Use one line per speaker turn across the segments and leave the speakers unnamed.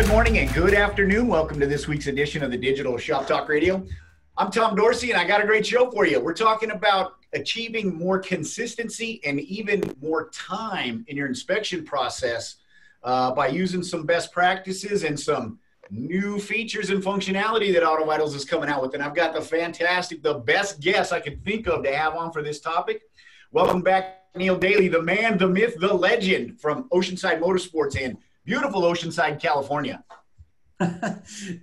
Good morning and good afternoon. Welcome to this week's edition of the Digital Shop Talk Radio. I'm Tom Dorsey and I got a great show for you. We're talking about achieving more consistency and even more time in your inspection process uh, by using some best practices and some new features and functionality that Auto Vitals is coming out with. And I've got the fantastic, the best guest I could think of to have on for this topic. Welcome back, Neil Daly, the man, the myth, the legend from Oceanside Motorsports in beautiful Oceanside, California.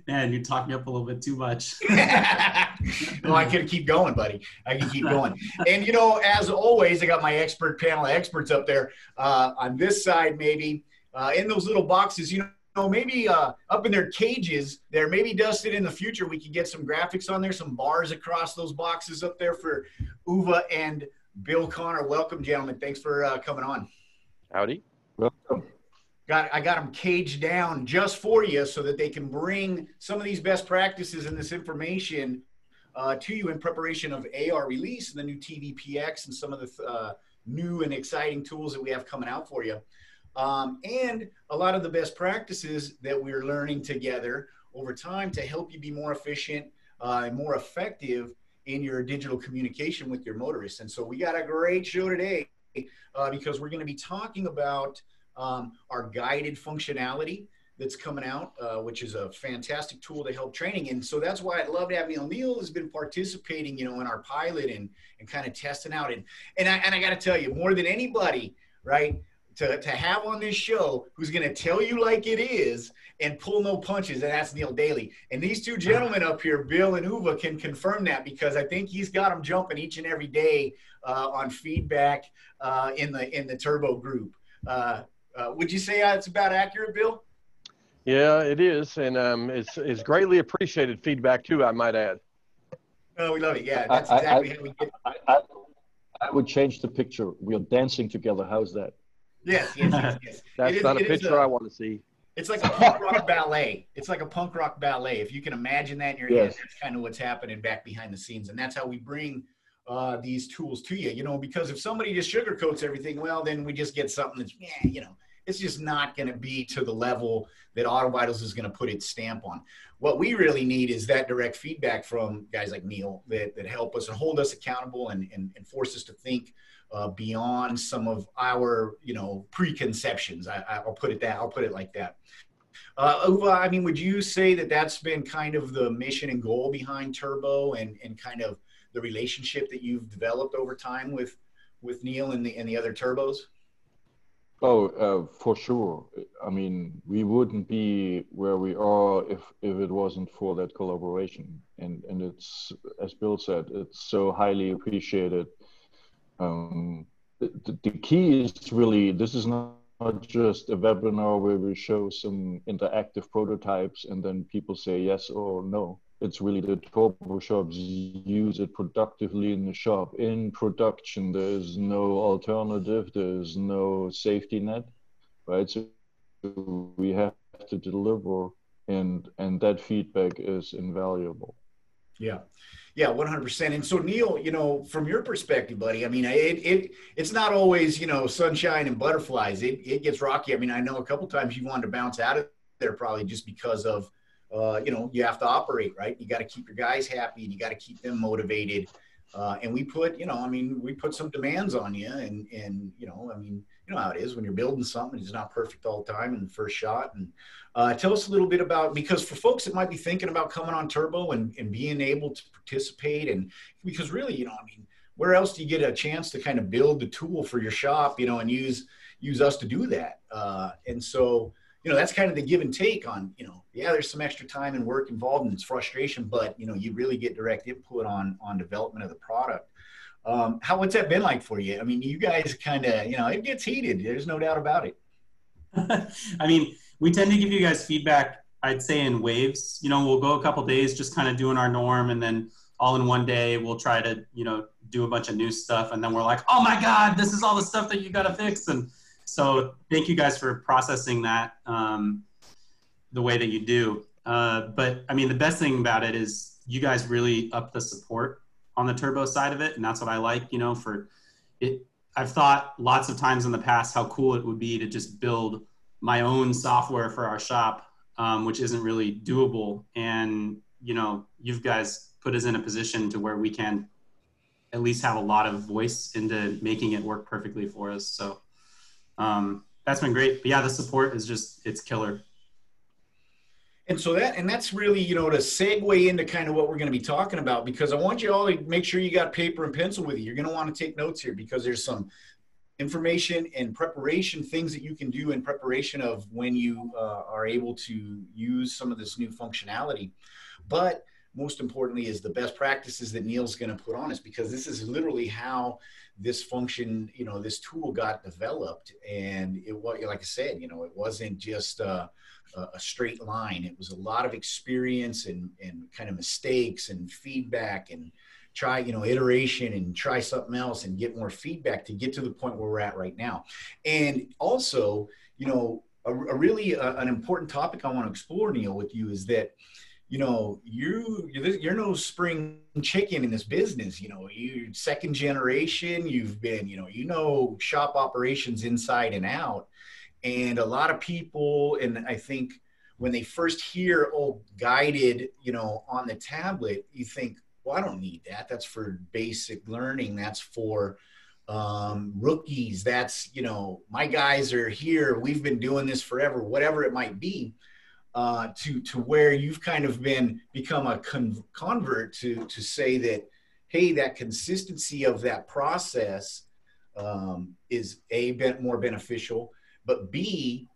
Man, you talk me up a little bit too much.
no, I can keep going, buddy. I can keep going. And you know, as always, I got my expert panel of experts up there uh, on this side, maybe uh, in those little boxes. You know, maybe uh, up in their cages there. Maybe Dustin, in the future, we could get some graphics on there, some bars across those boxes up there for Uwe and Bill Connor. Welcome, gentlemen. Thanks for uh, coming on.
Howdy.
Welcome got I got them caged down just for you so that they can bring some of these best practices and this information uh, to you in preparation of AR release and the new TVPX and some of the uh, new and exciting tools that we have coming out for you. Um, and a lot of the best practices that we're learning together over time to help you be more efficient uh, and more effective in your digital communication with your motorists. And so we got a great show today uh, because we're going to be talking about um, our guided functionality that's coming out, uh, which is a fantastic tool to help training. And so that's why I'd love to have Neil. Neil has been participating, you know, in our pilot and and kind of testing out. And and I and I got to tell you, more than anybody, right? To, to have on this show who's going to tell you like it is and pull no punches, and that's Neil Daly. And these two gentlemen up here, Bill and Uwe can confirm that because I think he's got them jumping each and every day uh, on feedback uh, in the in the Turbo group. Uh, uh, would you say it's about accurate, Bill?
Yeah, it is, and um, it's it's greatly appreciated feedback too. I might add.
Oh, we love it. Yeah, that's exactly
I, how we get. I, I, I, would change the picture. We're dancing together. How's that?
Yes, yes, yes. yes.
that's it not a picture a, I want to see.
It's like a punk rock ballet. It's like a punk rock ballet. If you can imagine that in your yes. head, that's kind of what's happening back behind the scenes, and that's how we bring uh, these tools to you. You know, because if somebody just sugarcoats everything, well, then we just get something that's, yeah, you know, it's just not going to be to the level that Auto Vitals is going to put its stamp on. What we really need is that direct feedback from guys like Neil that, that help us and hold us accountable and, and, and force us to think uh, beyond some of our, you know, preconceptions. I, will put it that. I'll put it like that. Uh, Uwe, I mean, would you say that that's been kind of the mission and goal behind Turbo and, and kind of the relationship that you've developed over time with with Neil and the and the other turbos?
Oh, uh, for sure. I mean, we wouldn't be where we are if if it wasn't for that collaboration. And and it's as Bill said, it's so highly appreciated. Um, the, the key is really this is not not just a webinar where we show some interactive prototypes and then people say yes or no it's really the turbo shops. Use it productively in the shop. In production there is no alternative. There is no safety net right? So we have to deliver and and that feedback is invaluable.
Yeah. Yeah 100% and so neil you know from your perspective buddy i mean it, it it's not always you know sunshine and butterflies. It, it gets rocky. I mean i know a couple times you wanted to bounce out of there probably just because of uh, you know, you have to operate, right? You got to keep your guys happy and you got to keep them motivated. Uh, and we put, you know, I mean, we put some demands on you and, and, you know, I mean, you know how it is when you're building something, it's not perfect all the time in the first shot. And uh, tell us a little bit about, because for folks that might be thinking about coming on turbo and, and being able to participate and because really, you know, I mean, where else do you get a chance to kind of build the tool for your shop, you know, and use, use us to do that. Uh, and so, you know, that's kind of the give and take on, you know, yeah, there's some extra time and work involved and it's frustration, but you know, you really get direct input on on development of the product. Um, how what's that been like for you? I mean, you guys kind of, you know, it gets heated. There's no doubt about it.
I mean, we tend to give you guys feedback. I'd say in waves. You know, we'll go a couple days just kind of doing our norm, and then all in one day we'll try to, you know, do a bunch of new stuff, and then we're like, oh my god, this is all the stuff that you got to fix, and so thank you guys for processing that um, the way that you do. Uh, but I mean, the best thing about it is you guys really up the support on the turbo side of it, and that's what I like. You know, for it, I've thought lots of times in the past how cool it would be to just build my own software for our shop um, which isn't really doable. And you know, you guys put us in a position to where we can at least have a lot of voice into making it work perfectly for us. So um, that's been great. But yeah, the support is just it's killer.
And so that and that's really you know to segue into kind of what we're going to be talking about because I want you all to make sure you got paper and pencil with you. You're going to want to take notes here because there's some information and preparation things that you can do in preparation of when you uh, are able to use some of this new functionality. But most importantly is the best practices that Neil's going to put on us because this is literally how this function, you know, this tool got developed. And it was, like I said, you know, it wasn't just uh, a straight line. It was a lot of experience and, and kind of mistakes and feedback and try, you know, iteration and try something else and get more feedback to get to the point where we're at right now. And also, you know, a, a really uh, an important topic I want to explore, Neil, with you is that, you know, you you're no spring chicken in this business. You know, you second generation. You've been, you know, you know shop operations inside and out, and a lot of people, and I think when they first hear oh guided, you know, on the tablet, you think, well, I don't need that. That's for basic learning. That's for um, rookies. That's you know, my guys are here. We've been doing this forever. Whatever it might be uh, to to where you've kind of been become a con- convert to to say that hey that consistency of that process um, is a bit more beneficial but b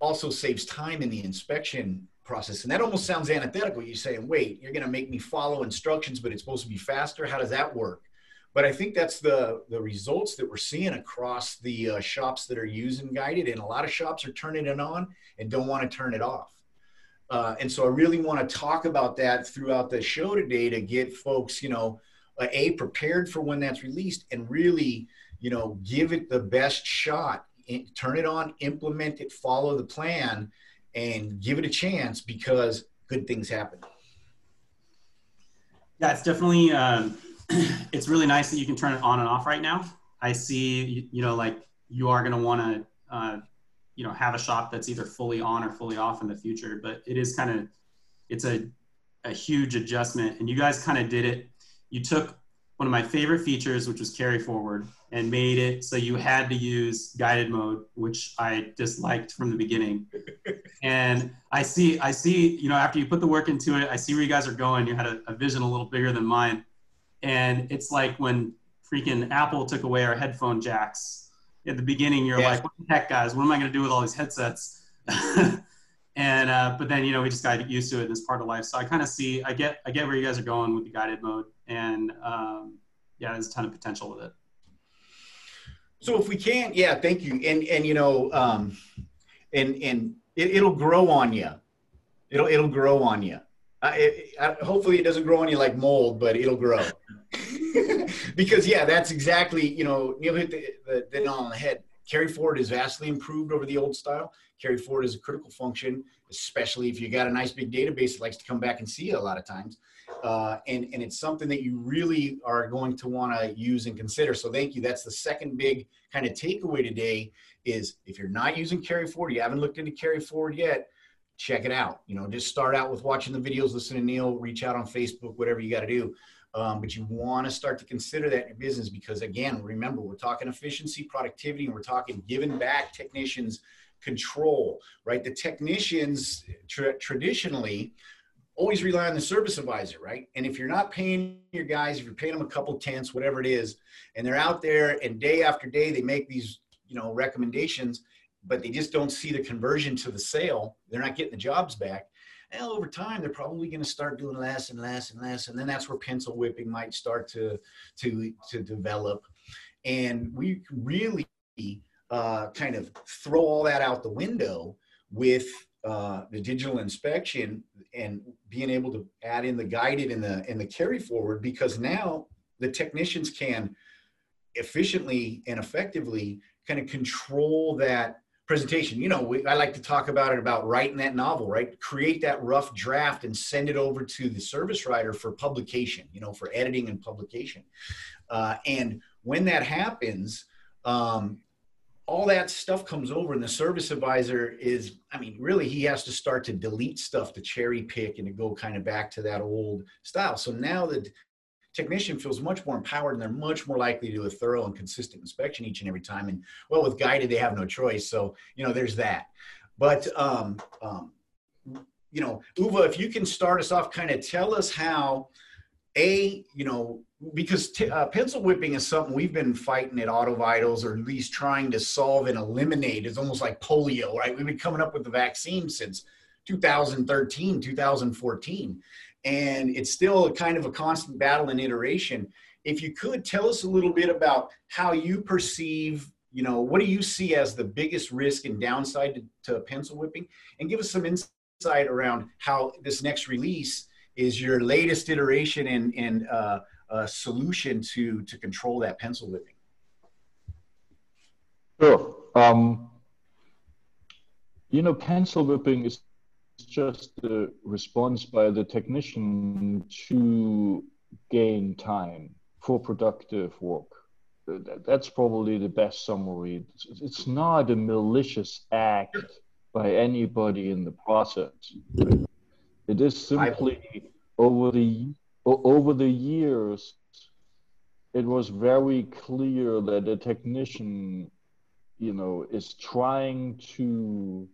also saves time in the inspection process. And that almost sounds antithetical. You're saying wait you're going to make me follow instructions but it's supposed to be faster? How does that work? But i think that's the the results that we're seeing across the uh, shops that are using guided and a lot of shops are turning it on and don't want to turn it off uh, and so I really want to talk about that throughout the show today to get folks, you know, uh, a prepared for when that's released and really, you know, give it the best shot. turn it on, implement it, follow the plan, and give it a chance because good things happen.
Yeah, it's definitely. Um, it's really nice that you can turn it on and off right now. I see, you, you know, like you are going to want to uh, you know have a shop that's either fully on or fully off in the future but it is kind of it's a, a huge adjustment. And you guys kind of did it. You took one of my favorite features which was carry forward and made it so you had to use guided mode which i disliked from the beginning. And i see i see you know after you put the work into it i see where you guys are going. You had a, a vision a little bigger than mine. And it's like when freaking apple took away our headphone jacks at the beginning you're yeah. like what the heck guys? What am i going to do with all these headsets? And uh, but then you know we just got used to it as part of life. So i kind of see i get i get where you guys are going with the guided mode and um, yeah there's a ton of potential with it.
So if we can yeah thank you. And and you know um, and and it, it'll grow on you it'll it'll grow on you uh, it, uh, hopefully it doesn't grow on you like mold but it'll grow because yeah, that's exactly you know Neil hit the, the, the nail on the head. Carry forward is vastly improved over the old style. Carry forward is a critical function, especially if you got a nice big database that likes to come back and see you a lot of times. Uh, and, and it's something that you really are going to want to use and consider. So thank you. That's the second big kind of takeaway today is if you're not using carry forward, you haven't looked into carry forward yet, check it out. You know, just start out with watching the videos, listen to Neil, reach out on Facebook, whatever you got to do. Um, but you want to start to consider that in your business because, again, remember, we're talking efficiency, productivity, and we're talking giving back technicians control, right? The technicians tra- traditionally always rely on the service advisor, right? And if you're not paying your guys, if you're paying them a couple tenths, whatever it is, and they're out there and day after day they make these, you know, recommendations, but they just don't see the conversion to the sale, they're not getting the jobs back well, over time they're probably going to start doing less and less and less, and then that's where pencil whipping might start to to to develop, and we really uh, kind of throw all that out the window with uh, the digital inspection and being able to add in the guided and the and the carry forward because now the technicians can efficiently and effectively kind of control that presentation. You know, we, I like to talk about it about writing that novel, right? Create that rough draft and send it over to the service writer for publication, you know, for editing and publication. Uh, and when that happens, um, all that stuff comes over and the service advisor is i mean really he has to start to delete stuff to cherry pick and to go kind of back to that old style so now the technician feels much more empowered and they're much more likely to do a thorough and consistent inspection each and every time. And well with guided they have no choice. So you know there's that. But um, um, you know Uwe, if you can start us off kind of tell us how a you know because t- uh, pencil whipping is something we've been fighting at auto vitals or at least trying to solve and eliminate. It's almost like polio right? We've been coming up with the vaccine since 2013 2014 and it's still kind of a constant battle and iteration if you could tell us a little bit about how you perceive you know what do you see as the biggest risk and downside to, to pencil whipping and give us some insight around how this next release is your latest iteration and, and uh, uh, solution to to control that pencil whipping?
Sure. Um, you know, pencil whipping is just a response by the technician to gain time for productive work. That's probably the best summary. It's not a malicious act by anybody in the process. It is simply over the over the years, it was very clear that the technician, you know, is trying to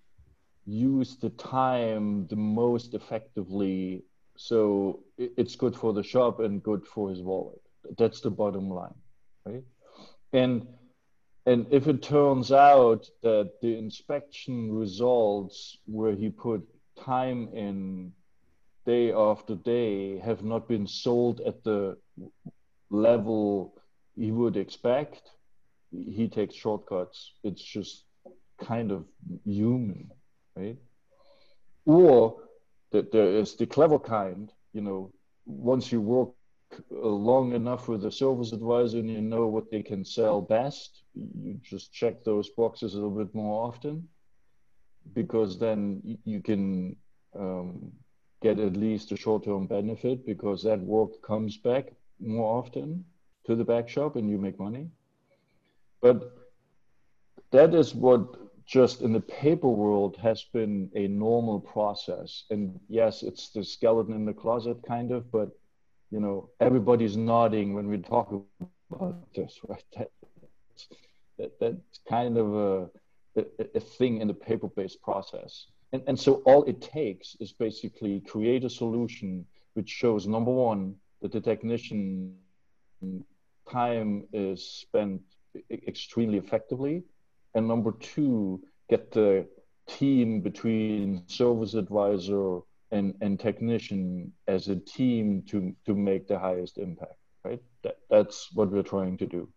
use the time the most effectively. So it's good for the shop and good for his wallet. That's the bottom line right? And and if it turns out that the inspection results where he put time in day after day have not been sold at the level he would expect, he takes shortcuts. It's just kind of human, right? Or that there is the clever kind, you know, once you work long enough with a service advisor and you know what they can sell best, you just check those boxes a little bit more often because then you can um, get at least a short-term benefit because that work comes back more often to the back shop and you make money. But that is what just in the paper world has been a normal process. And yes, it's the skeleton in the closet kind of, but you know, everybody's nodding when we talk about this, right? That, that, that's kind of a, a, a thing in the paper-based process. And, and so all it takes is basically create a solution which shows number one, that the technician time is spent extremely effectively. And number two, get the team between service advisor and, and technician as a team to, to make the highest impact, right? That, that's what we're trying to do.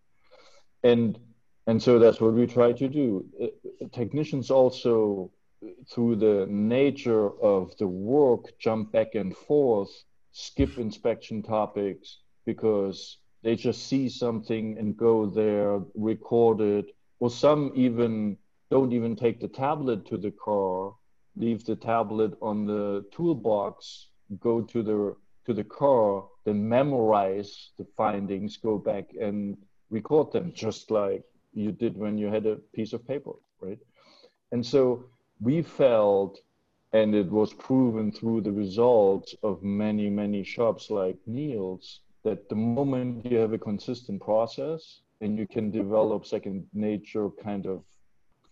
And, and so that's what we try to do. Technicians also through the nature of the work, jump back and forth, skip inspection topics because they just see something and go there, record it, or some even don't even take the tablet to the car, leave the tablet on the toolbox, go to the to the car, then memorize the findings, go back and record them, just like you did when you had a piece of paper, right? And so we felt, and it was proven through the results of many, many shops like Neil's, that the moment you have a consistent process and you can develop second nature kind of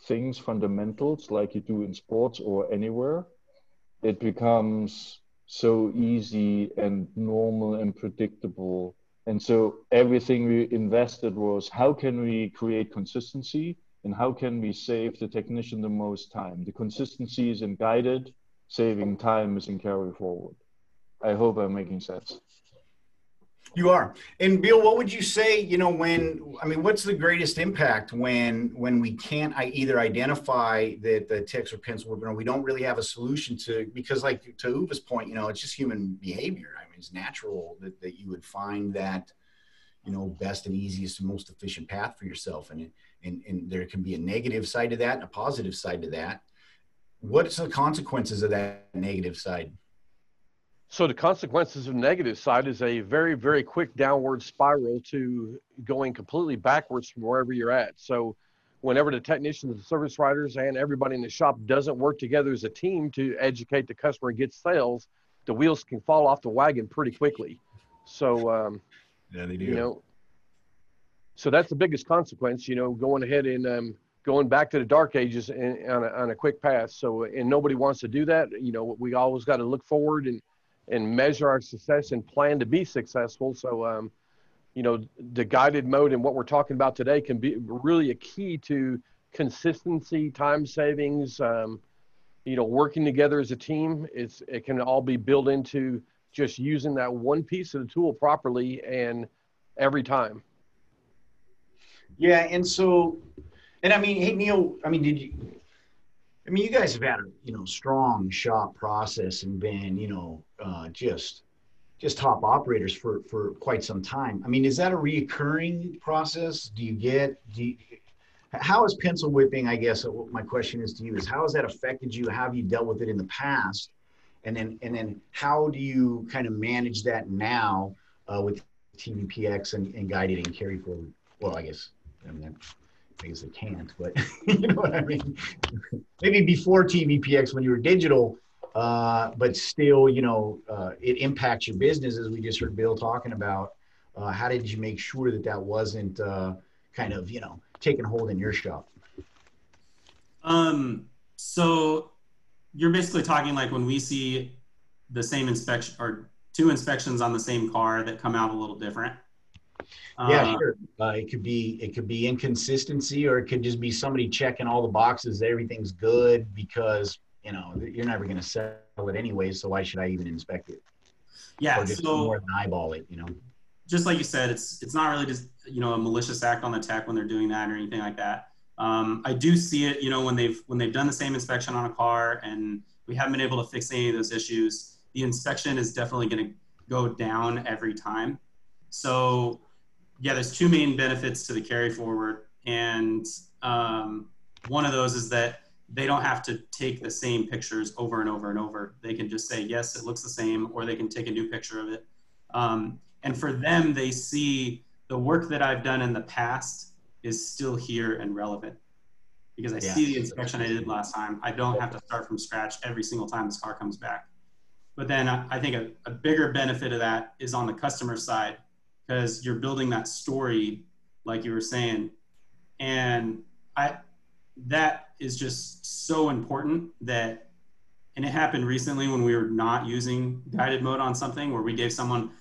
things, fundamentals like you do in sports or anywhere, it becomes so easy and normal and predictable. And so everything we invested was how can we create consistency and how can we save the technician the most time? The consistency is in guided, saving time is in carry forward. I hope I'm making sense.
You are. And Bill, what would you say, you know, when I mean, what's the greatest impact when when we can't I either identify that the ticks or pencil or we don't really have a solution to because like to Uwe's point, you know, it's just human behavior. I mean, it's natural that, that you would find that, you know, best and easiest and most efficient path for yourself. And and, and there can be a negative side to that and a positive side to that. What's the consequences of that negative side?
So the consequences of negative side is a very, very quick downward spiral to going completely backwards from wherever you're at. So whenever the technicians, the service writers, and everybody in the shop doesn't work together as a team to educate the customer and get sales, the wheels can fall off the wagon pretty quickly. So, um,
Yeah, they do.
you know, so that's the biggest consequence, you know, going ahead and um, going back to the dark ages and, on, a, on a quick path. So, and nobody wants to do that. You know, we always got to look forward and, and measure our success and plan to be successful. So, um, you know, the guided mode and what we're talking about today can be really a key to consistency, time savings, um, you know, working together as a team. It's, it can all be built into just using that one piece of the tool properly and every time.
Yeah, and so, and I mean, hey Neil, I mean, did you? I mean, you guys have had a you know strong shop process and been you know uh, just just top operators for for quite some time. I mean, is that a reoccurring process? Do you get do you, how has pencil whipping? I guess my question is to you is how has that affected you? How have you dealt with it in the past? And then and then how do you kind of manage that now uh, with TVPX and, and and carry forward? Well, I guess I mean, I guess they can't, but you know what I mean. Maybe before TVPX when you were digital, uh, but still, you know, uh, it impacts your business as we just heard Bill talking about. Uh, how did you make sure that that wasn't uh, kind of, you know, taking hold in your shop?
Um, so you're basically talking like when we see the same inspection or two inspections on the same car that come out a little different.
Yeah,
Uh,
sure. Uh, it could be it could be inconsistency, or it could just be somebody checking all the boxes. Everything's good because you know you're never going to sell it anyway. So why should I even inspect it?
Yeah.
or just
So
more than eyeball it. You know.
just like you said, it's it's not really just you know a malicious act on the tech when they're doing that or anything like that. Um, I do see it, you know, when they've when they've done the same inspection on a car and we haven't been able to fix any of those issues. The inspection is definitely going to go down every time. So yeah, there's two main benefits to the carry forward, and um, one of those is that they don't have to take the same pictures over and over and over. They can just say yes, it looks the same, or they can take a new picture of it. Um, and for them, they see the work that I've done in the past is still here and relevant because I
Yeah.
see the inspection I did last time. I don't have to start from scratch every single time this car comes back. But then I, I think a, a bigger benefit of that is on the customer side because you're building that story, like you were saying, and I that is just so important that and it happened recently when we were not using guided mode on something where we gave someone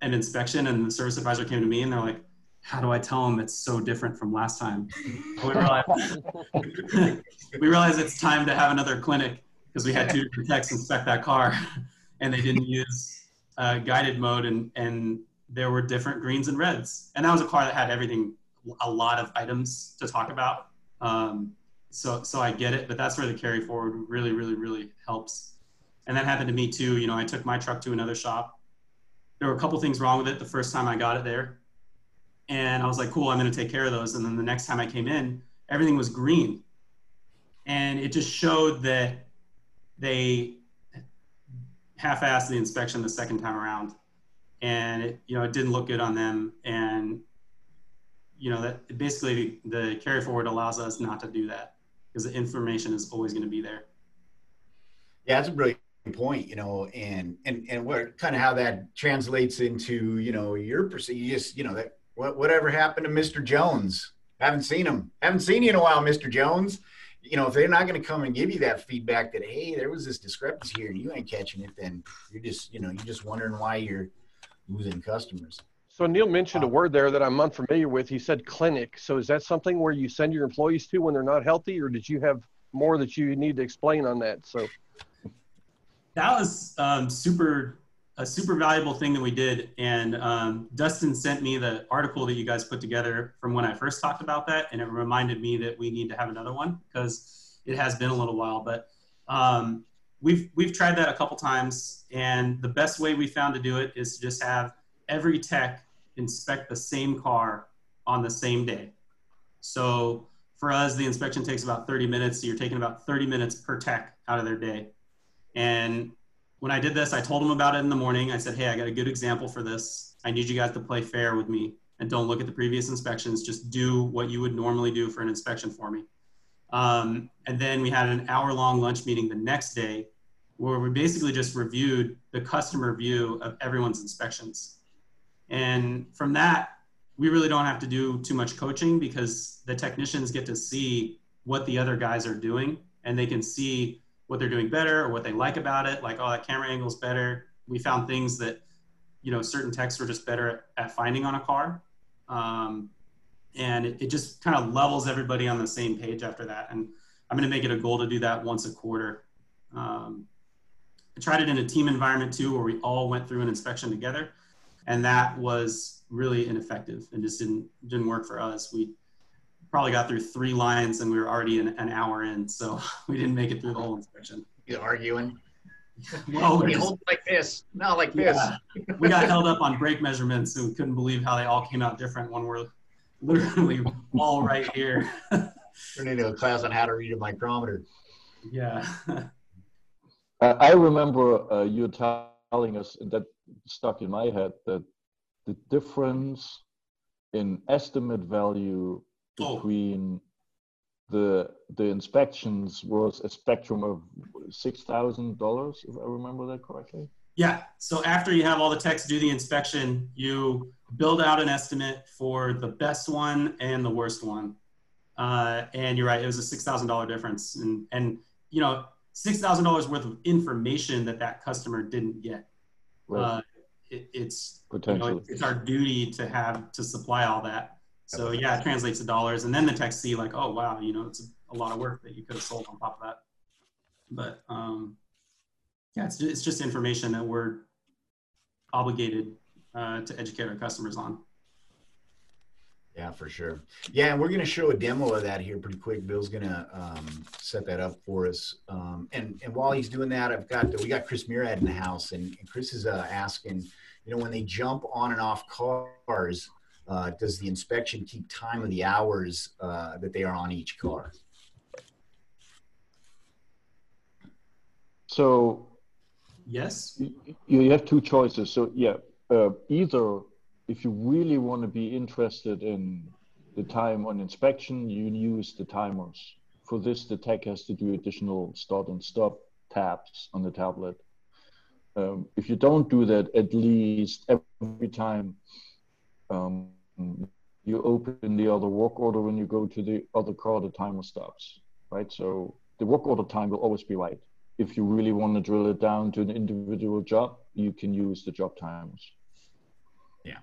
an inspection and the service advisor came to me and they're like how do i tell them it's so different from last time? We realized, we realized it's time to have another clinic because we had two different techs inspect that car and they didn't use uh, guided mode and, and there were different greens and reds and that was a car that had everything a lot of items to talk about um, so so I get it, but that's where the carry forward really, really, really helps. And that happened to me too. You know, I took my truck to another shop. There were a couple things wrong with it the first time I got it there. And I was like, cool, I'm gonna take care of those. And then the next time I came in, everything was green. And it just showed that they half-assed the inspection the second time around. And it, you know, it didn't look good on them. And you know that basically the carry forward allows us not to do that because the information is always going to be there
Yeah, that's a brilliant point, you know, and and and what kind of how that translates into, you know, your perceive you you know, that what whatever happened to Mr. Jones? Haven't seen him. Haven't seen you in a while, Mr. Jones. You know, if they're not going to come and give you that feedback that hey, there was this discrepancy here and you ain't catching it, then you're just, you know, you're just wondering why you're losing customers.
So Neil mentioned a word there that I'm unfamiliar with. He said clinic. So is that something where you send your employees to when they're not healthy, or did you have more that you need to explain on that? So
that was um, super a super valuable thing that we did and um, dustin sent me the article that you guys put together from when i first talked about that and it reminded me that we need to have another one because it has been a little while but um, we've we've tried that a couple times and the best way we found to do it is to just have every tech inspect the same car on the same day so for us the inspection takes about 30 minutes so you're taking about 30 minutes per tech out of their day and when I did this, I told them about it in the morning. I said, hey, I got a good example for this. I need you guys to play fair with me. and don't look at the previous inspections. Just do what you would normally do for an inspection for me. Um, and then we had an hour long lunch meeting the next day where we basically just reviewed the customer view of everyone's inspections. And from that, we really don't have to do too much coaching because the technicians get to see what the other guys are doing and they can see what they're doing better or what they like about it. Like, oh, that camera angle is better. We found things that, you know, certain techs were just better at finding on a car. Um, and it, it just kind of levels everybody on the same page after that. And I'm going to make it a goal to do that once a quarter. Um, I tried it in a team environment too, where we all went through an inspection together, and that was really ineffective and just didn't didn't work for us. We probably got through three lines and we were already an, an hour in, so we didn't make it through the whole inspection.
You arguing?
well,
we hold like this, not like this.
We got held up on brake measurements and we couldn't believe how they all came out different when we're literally all right here.
Turn into a class on how to read a micrometer.
Yeah.
I remember uh, you telling us that stuck in my head that the difference in estimate value oh. between oh. the the inspections was a spectrum of six thousand dollars, if I remember that correctly.
Yeah. So after you have all the techs do the inspection, you build out an estimate for the best one and the worst one. Uh, and you're right, it was a six thousand dollar difference, and and you know six thousand dollars worth of information that that customer didn't get. Right. Uh, it, it's potentially you know, it's our duty to have to supply all that. So yeah, it translates to dollars, and then the techs see like, oh wow, you know, it's a, a lot of work that you could have sold on top of that. But um, yeah, it's just, it's just information that we're obligated uh, to educate our customers on.
Yeah, for sure. Yeah, and we're going to show a demo of that here pretty quick. Bill's going to um, set that up for us. Um, and and while he's doing that, I've got we got Chris Murad in the house, and, and Chris is uh, asking, you know, when they jump on and off cars, uh, does the inspection keep time of the hours uh, that they are on each car?
So,
yes,
you, you have two choices. So yeah, uh, either if you really want to be interested in the time on inspection, you use the timers. For this, the tech has to do additional start and stop taps on the tablet. Um, if you don't do that, at least every time um, you open the other work order when you go to the other car, the timer stops, right? So the work order time will always be right. If you really want to drill it down to an individual job, you can use the job timers
yeah,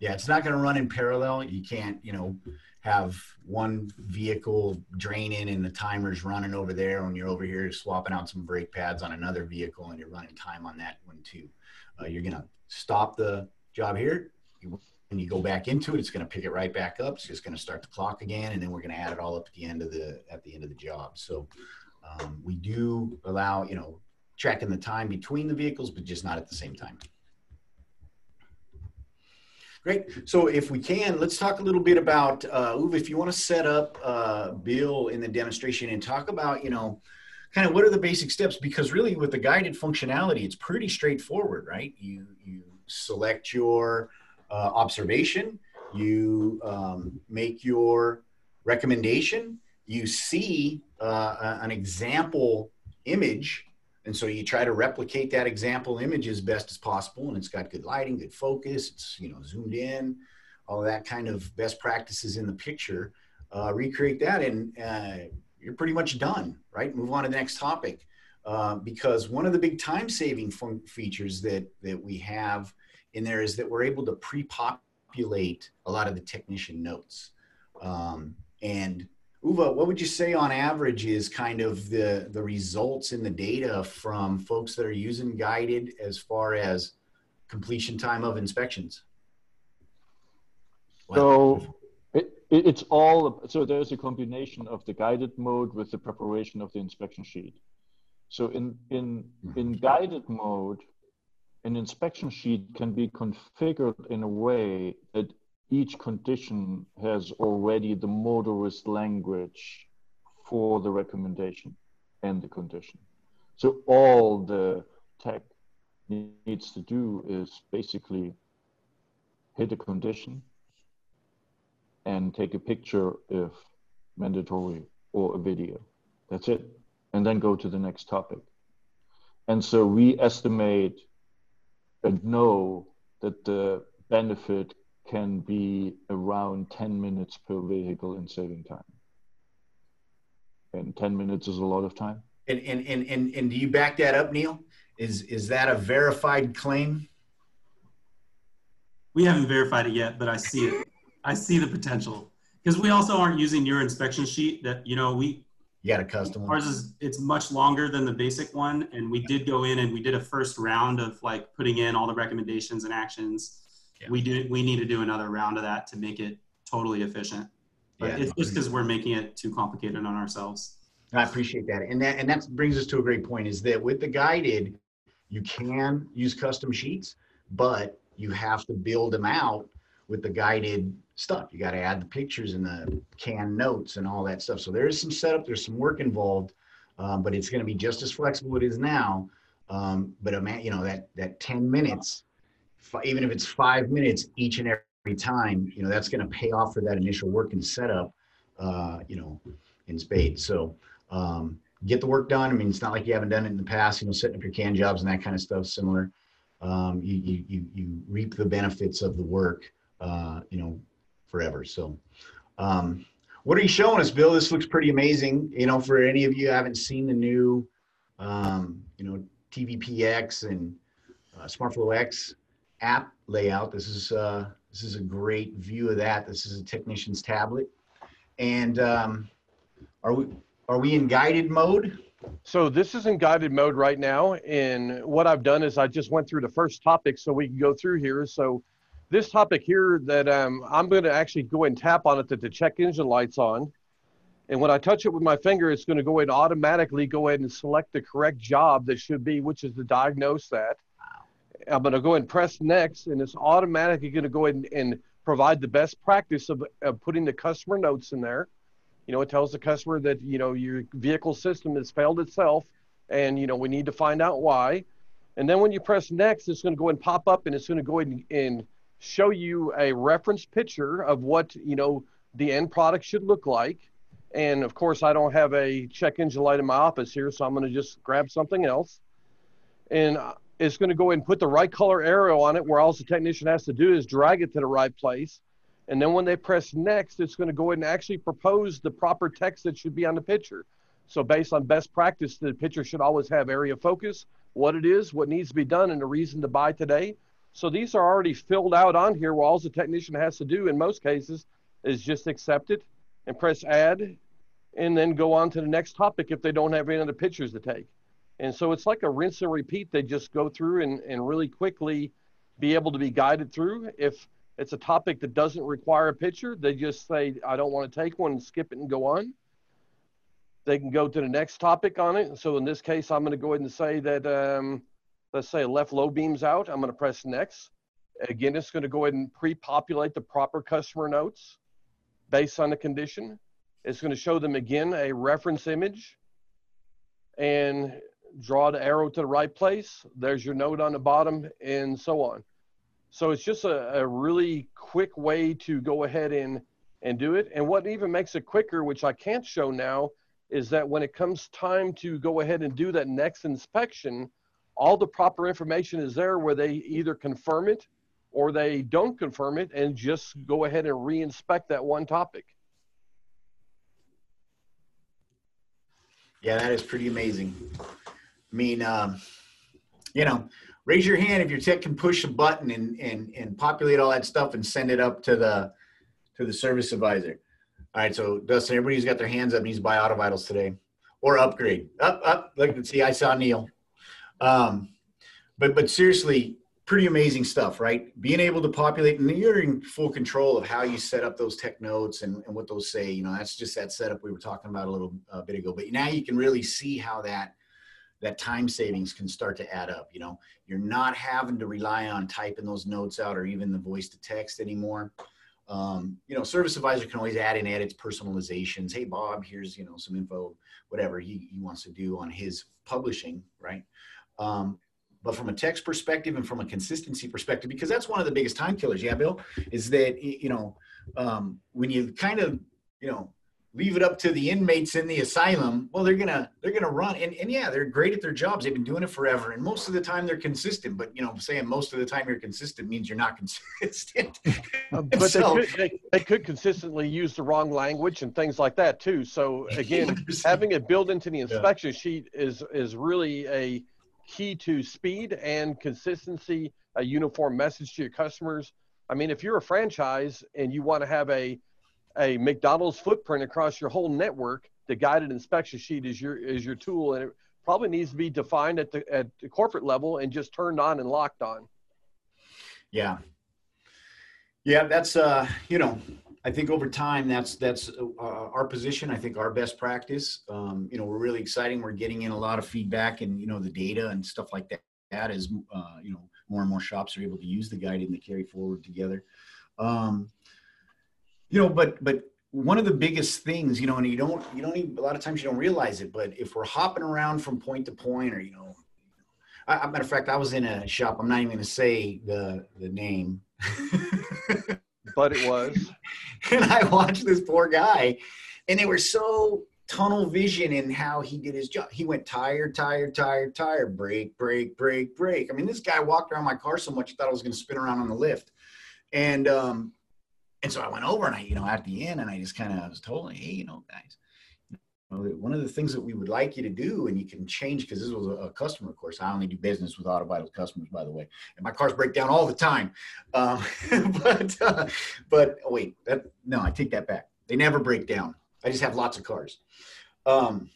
Yeah. it's not going to run in parallel. You can't, you know, have one vehicle draining and the timer's running over there when you're over here swapping out some brake pads on another vehicle and you're running time on that one too. Uh, you're going to stop the job here. When you go back into it, it's going to pick it right back up. It's just going to start the clock again, and then we're going to add it all up at the end of the at the end of the job. So um, we do allow, you know, tracking the time between the vehicles, but just not at the same time. Great. So if we can, let's talk a little bit about, uh, Uwe, if you want to set up uh, Bill in the demonstration and talk about, you know, kind of what are the basic steps? Because really with the guided functionality, it's pretty straightforward, right? You, you select your uh, observation, you um, make your recommendation, you see uh, an example image and so you try to replicate that example image as best as possible, and it's got good lighting, good focus, it's you know zoomed in, all that kind of best practices in the picture. Uh, recreate that, and uh, you're pretty much done, right? Move on to the next topic. Uh, because one of the big time-saving features that that we have in there is that we're able to pre-populate a lot of the technician notes, um, and Uwe, what would you say on average is kind of the, the results in the data from folks that are using guided as far as completion time of inspections?
So it, it's all, so there's a combination of the guided mode with the preparation of the inspection sheet. So in, in, hmm. in guided mode, an inspection sheet can be configured in a way that each condition has already the motorist language for the recommendation and the condition. So all the tech needs to do is basically hit a condition and take a picture if mandatory or a video. That's it. And then go to the next topic. And so we estimate and know that the benefit can be around 10 minutes per vehicle in saving time. And 10 minutes is a lot of time.
And, and, and, and, and do you back that up, Neil? Is, is that a verified claim?
We haven't verified it yet, but I see it. I see the potential because we also aren't using your inspection sheet that, you know, we,
You got a custom one?
Ours is it's much longer than the basic one, and we did go in and we did a first round of like putting in all the recommendations and actions.
Yeah.
We do we need to do another round of that to make it totally efficient. But
Yeah.
it's just because we're making it too complicated on ourselves.
I appreciate that. And that and that brings us to a great point is that with the guided, you can use custom sheets, but you have to build them out with the guided stuff. You got to add the pictures and the canned notes and all that stuff. So there is some setup, there's some work involved, um, but it's going to be just as flexible as it is now. Um, but a man, you know, that that 10 minutes, even if it's five minutes each and every time, you know, that's going to pay off for that initial work and setup, uh, you know, in spades. So um, get the work done. I mean, it's not like you haven't done it in the past, you know, setting up your can jobs and that kind of stuff, similar. Um, you, you, you, you reap the benefits of the work, uh, you know, forever. So, um, what are you showing us, Bill? This looks pretty amazing. You know, for any of you haven't seen the new, um, you know, TVPX and uh, SmartFlow X app layout, this is, uh, this is a great view of that. This is a technician's tablet. And um, are we, are we in guided mode?
So this is in guided mode right now. And what I've done is I just went through the first topic so we can go through here. So this topic here that um, I'm going to actually go and tap on it that the check engine light's on. And when I touch it with my finger, it's going to go ahead and automatically go ahead and select the correct job that should be, which is to diagnose that. I'm going to go and press next, and it's automatically going to go ahead and, and provide the best practice of, of putting the customer notes in there. You know, it tells the customer that, you know, your vehicle system has failed itself and, you know, we need to find out why. And then when you press next, it's going to go and pop up and it's going to go ahead and, and show you a reference picture of what, you know, the end product should look like. And of course, I don't have a check engine light in my office here, so I'm going to just grab something else. And it's going to go and put the right color arrow on it where all the technician has to do is drag it to the right place. And then when they press next, it's going to go and actually propose the proper text that should be on the picture. So based on best practice, the picture should always have area focus, what it is, what needs to be done, and the reason to buy today. So these are already filled out on here where all the technician has to do in most cases is just accept it and press add and then go on to the next topic if they don't have any other pictures to take. And so it's like a rinse and repeat. They just go through and, and really quickly be able to be guided through. If it's a topic that doesn't require a picture, they just say, I don't want to take one and skip it and go on. They can go to the next topic on it. So in this case, I'm going to go ahead and say that, um, let's say left low beams out. I'm going to press next. Again, it's going to go ahead and pre-populate the proper customer notes based on the condition. It's going to show them again a reference image and draw the arrow to the right place. There's your note on the bottom and so on. So it's just a, a really quick way to go ahead and, and do it. And what even makes it quicker, which I can't show now, is that when it comes time to go ahead and do that next inspection, all the proper information is there where they either confirm it or they don't confirm it and just go ahead and re-inspect that one topic.
Yeah, that is pretty amazing. I mean, um, you know, raise your hand if your tech can push a button and, and, and populate all that stuff and send it up to the to the service advisor. All right, so Dustin, everybody's got their hands up needs to buy auto vitals today or upgrade. Up, up. Look, let's see, I saw Neil. Um, but but seriously, pretty amazing stuff, right? Being able to populate and you're in full control of how you set up those tech notes and, and what those say. You know, that's just that setup we were talking about a little uh, bit ago. But now you can really see how that that time savings can start to add up. You know, you're not having to rely on typing those notes out or even the voice to text anymore. Um, you know, service advisor can always add in edits, personalizations. Hey, Bob, here's you know some info, whatever he, he wants to do on his publishing, right? Um, but from a text perspective and from a consistency perspective, because that's one of the biggest time killers. Yeah, Bill, is that you know um, when you kind of you know leave it up to the inmates in the asylum well they're gonna they're gonna run. And, and yeah they're great at their jobs. They've been doing it forever. And most of the time they're consistent. But you know saying most of the time you're consistent means you're not consistent.
Uh, but so, they, could, they, they, could consistently use the wrong language and things like that too. So again having it built into the inspection yeah. sheet is is really a key to speed and consistency a uniform message to your customers. I mean if you're a franchise and you want to have a a McDonald's footprint across your whole network, the guided inspection sheet is your is your tool, and it probably needs to be defined at the at the corporate level and just turned on and locked on.
Yeah, yeah, that's uh, you know, I think over time that's that's uh, our position. I think our best practice. Um, you know, we're really exciting. We're getting in a lot of feedback and you know the data and stuff like that. That is, uh, you know, more and more shops are able to use the guide and the carry forward together. Um, you know but but one of the biggest things you know and you don't you don't even a lot of times you don't realize it but if we're hopping around from point to point or you know I, matter of fact i was in a shop i'm not even going to say the the name.
But it was.
And i watched this poor guy and they were so tunnel vision in how he did his job. He went tire tire tire tire brake brake brake brake. I mean this guy walked around my car so much he thought i was going to spin around on the lift. And um and so I went over and I, you know, at the end, and I just kind of was told, hey, you know, guys, you know, one of the things that we would like you to do, and you can change because this was a, a, customer, course. I only do business with AutoVitals customers, by the way, and my cars break down all the time. Um, but, uh, but oh, wait, that no, I take that back. They never break down. I just have lots of cars. Um,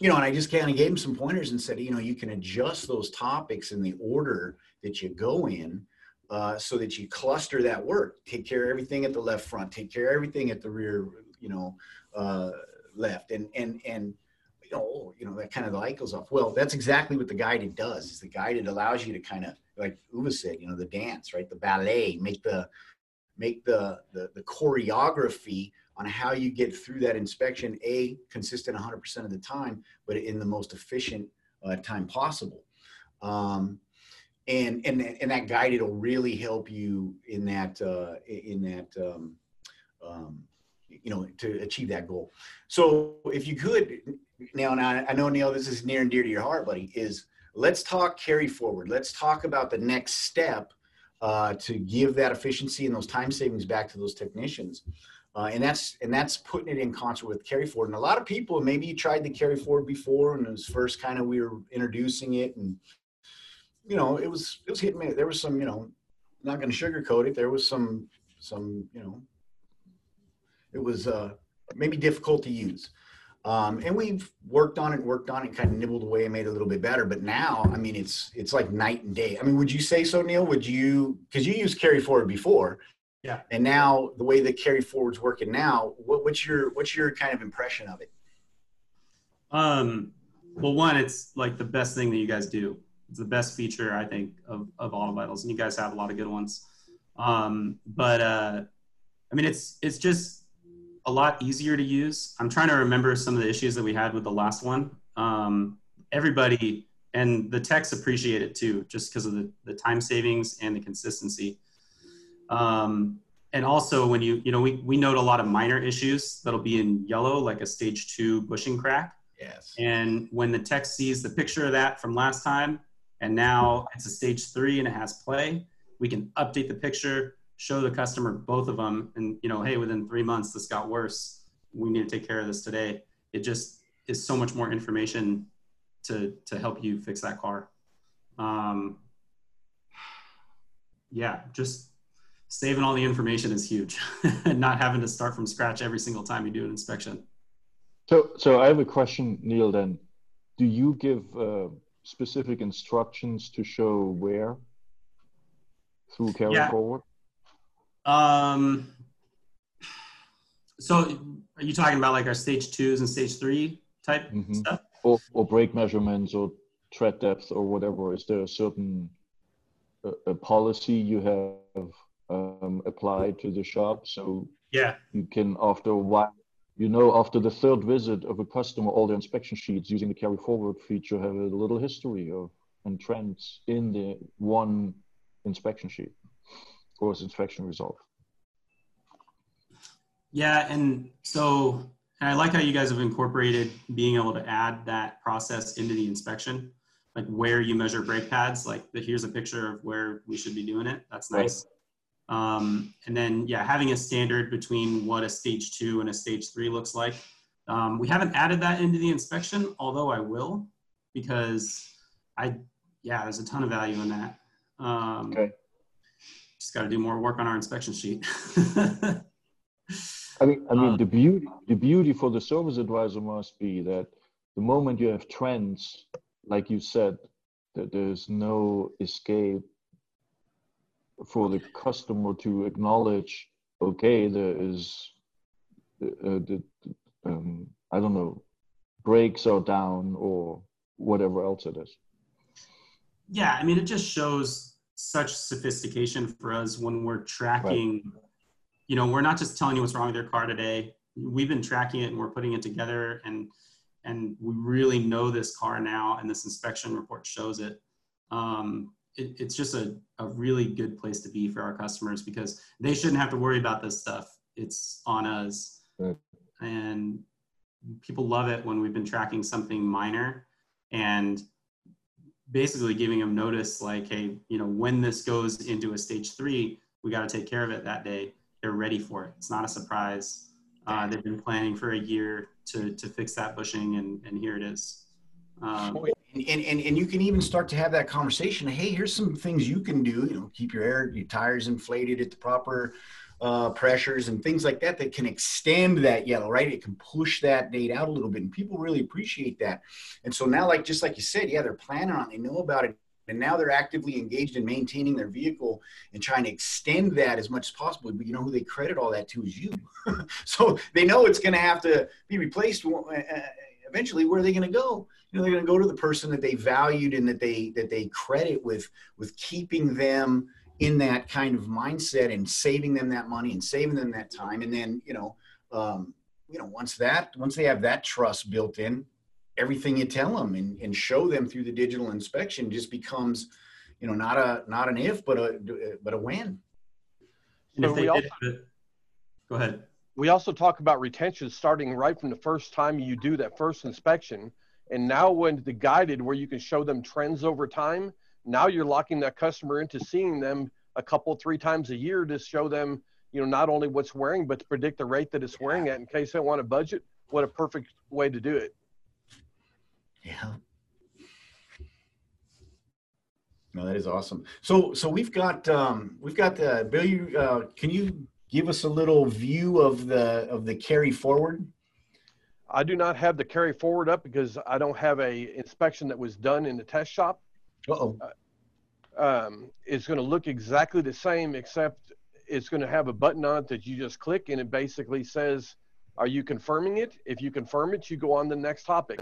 you know, and I just kind of gave him some pointers and said, you know, you can adjust those topics in the order that you go in uh, so that you cluster that work. Take care of everything at the left front. Take care of everything at the rear. You know, uh, left and and and you know, you know that kind of the light goes off. Well, that's exactly what the guided does. Is the guided allows you to kind of like Uwe said, you know, the dance, right? The ballet, make the make the, the the choreography on how you get through that inspection a consistent 100% of the time but in the most efficient uh, time possible um, and and and that guide it'll really help you in that uh, in that um, um, you know to achieve that goal. So if you could now, now I know Neil, this is near and dear to your heart, buddy. Is let's talk carry forward. Let's talk about the next step uh, to give that efficiency and those time savings back to those technicians. Uh, and that's and that's putting it in concert with carry forward. And a lot of people, maybe you tried the carry forward before, and it was first kind of we were introducing it, and you know, it was it was hit me. There was some, you know, not going to sugarcoat it. There was some some, you know, it was uh, maybe difficult to use. Um, and we've worked on it, worked on it, kind of nibbled away and made it a little bit better. But now, I mean, it's it's like night and day. I mean, would you say so, Neil? Would you because you used carry forward before?
Yeah.
And now the way that carry forward's working now, what, what's your what's your kind of impression of it?
Um, well, one, it's like the best thing that you guys do. It's the best feature I think of of AutoVitals, and you guys have a lot of good ones. Um, but uh, I mean, it's it's just a lot easier to use. I'm trying to remember some of the issues that we had with the last one. Um, everybody and the techs appreciate it too, just because of the, the time savings and the consistency. Um, and also when you, you know, we, we note a lot of minor issues that'll be in yellow, like a stage two bushing crack.
Yes.
And when the tech sees the picture of that from last time, and now it's a stage three and it has play. We can update the picture, show the customer both of them, and you know, hey, within three months this got worse. We need to take care of this today. It just is so much more information to to help you fix that car. Um, yeah, just saving all the information is huge. And not having to start from scratch every single time you do an inspection.
So, so I have a question, Neil. Then, do you give uh, specific instructions to show where through carry yeah. forward?
Um, so are you talking about like our stage twos and stage three type mm-hmm. stuff?
Or, or brake measurements or tread depth or whatever? Is there a certain uh, a policy you have um, applied to the shop so
yeah
you can after a while you know, after the third visit of a customer, all the inspection sheets using the carry forward feature have a little history of. and trends in the one inspection sheet or inspection result.
Yeah, and so and I like how you guys have incorporated being able to add that process into the inspection, like where you measure brake pads. Like the, here's a picture of where we should be doing it. That's nice. Right. Um, and then yeah, having a standard between what a stage two and a stage three looks like. Um, we haven't added that into the inspection, although I will, because I yeah, there's a ton of value in that. Um, okay. Just got to do more work on our inspection sheet.
I mean, I mean, uh, the beauty, the beauty for the service advisor must be that the moment you have trends, like you said, that there's no escape for the customer to acknowledge. Okay, there is uh, the, um, I don't know, brakes are down or whatever else it is.
Yeah, I mean, it just shows such sophistication for us when we're tracking. Right you know, we're not just telling you what's wrong with your car today. We've been tracking it and we're putting it together and and we really know this car now and this inspection report shows it. Um, it it's just a, a really good place to be for our customers because they shouldn't have to worry about this stuff. It's on us. Right. And people love it when we've been tracking something minor and basically giving them notice like, hey, you know, when this goes into a stage three, we got to take care of it that day they're ready for it. It's not a surprise. Uh, they've been planning for a year to, to fix that bushing, and, and here it is. Um,
and, and, and you can even start to have that conversation. Hey, here's some things you can do. You know, keep your air, your tires inflated at the proper uh, pressures and things like that that can extend that yellow, right? It can push that date out a little bit, and people really appreciate that. And so now, like just like you said, yeah, they're planning on. They know about it and now they're actively engaged in maintaining their vehicle and trying to extend that as much as possible but you know who they credit all that to is you so they know it's going to have to be replaced uh, uh, eventually where are they going to go you know they're going to go to the person that they valued and that they that they credit with with keeping them in that kind of mindset and saving them that money and saving them that time. And then you know um, you know once that once they have that trust built in everything you tell them and, and show them through the digital inspection just becomes you know not a not an if but a but a when.
And if they also, go ahead.
we also talk about retention starting right from the first time you do that first inspection and now when the guided where you can show them trends over time now you're locking that customer into seeing them a couple three times a year to show them you know not only what's wearing but to predict the rate that it's wearing at in case they want to budget what a perfect way to do it
yeah. No, that is awesome. So, so we've got um, we've got the Bill. You uh, can you give us a little view of the of the carry forward?
I do not have the carry forward up because I don't have a inspection that was done in the test shop.
Uh-oh.
Uh, um, it's going to look exactly the same, except it's going to have a button on it that you just click, and it basically says, "Are you confirming it?" If you confirm it, you go on the next topic.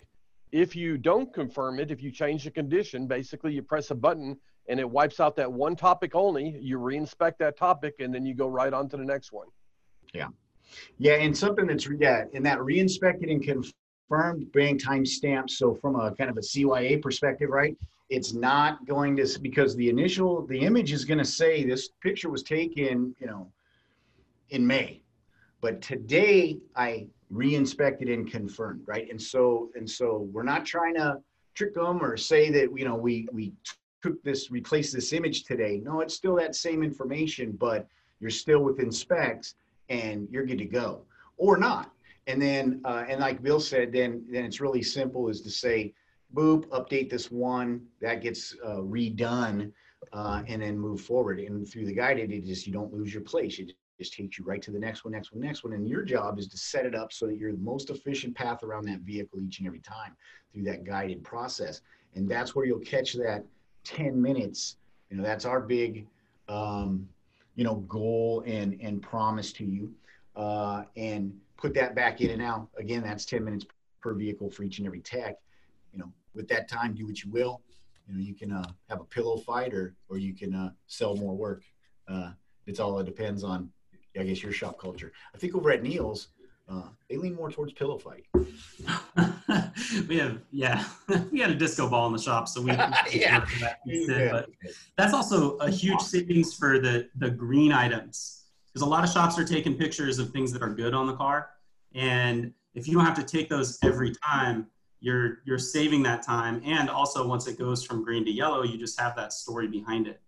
If you don't confirm it, if you change the condition, basically you press a button and it wipes out that one topic only. You reinspect that topic and then you go right on to the next one.
Yeah. Yeah. And something that's, yeah, in that reinspected and confirmed being timestamps. So from a kind of a CYA perspective, right? It's not going to, because the initial, the image is going to say this picture was taken, you know, in May. But today I re-inspected and confirmed, right? And so and so we're not trying to trick them or say that you know we we took this replaced this image today. No, it's still that same information, but you're still within specs and you're good to go or not. And then uh, and like Bill said, then then it's really simple is to say, boop, update this one that gets uh, redone. Uh, and then move forward. And through the guided, it is you don't lose your place. It just takes you right to the next one, next one, next one. And your job is to set it up so that you're the most efficient path around that vehicle each and every time through that guided process. And that's where you'll catch that 10 minutes. You know, that's our big, um, you know, goal and, and promise to you. Uh, and put that back in and out. Again, that's 10 minutes per vehicle for each and every tech. You know, with that time, do what you will. You know, you can uh, have a pillow fight or, or you can uh, sell more work. Uh, it's all it depends on I guess your shop culture. I think over at Neil's, uh, they lean more towards pillow fight.
we have yeah we had a disco ball in the shop so we
Yeah.
yeah. but that's also a huge savings for the the green items because a lot of shops are taking pictures of things that are good on the car and if you don't have to take those every time you're you're saving that time and also once it goes from green to yellow you just have that story behind it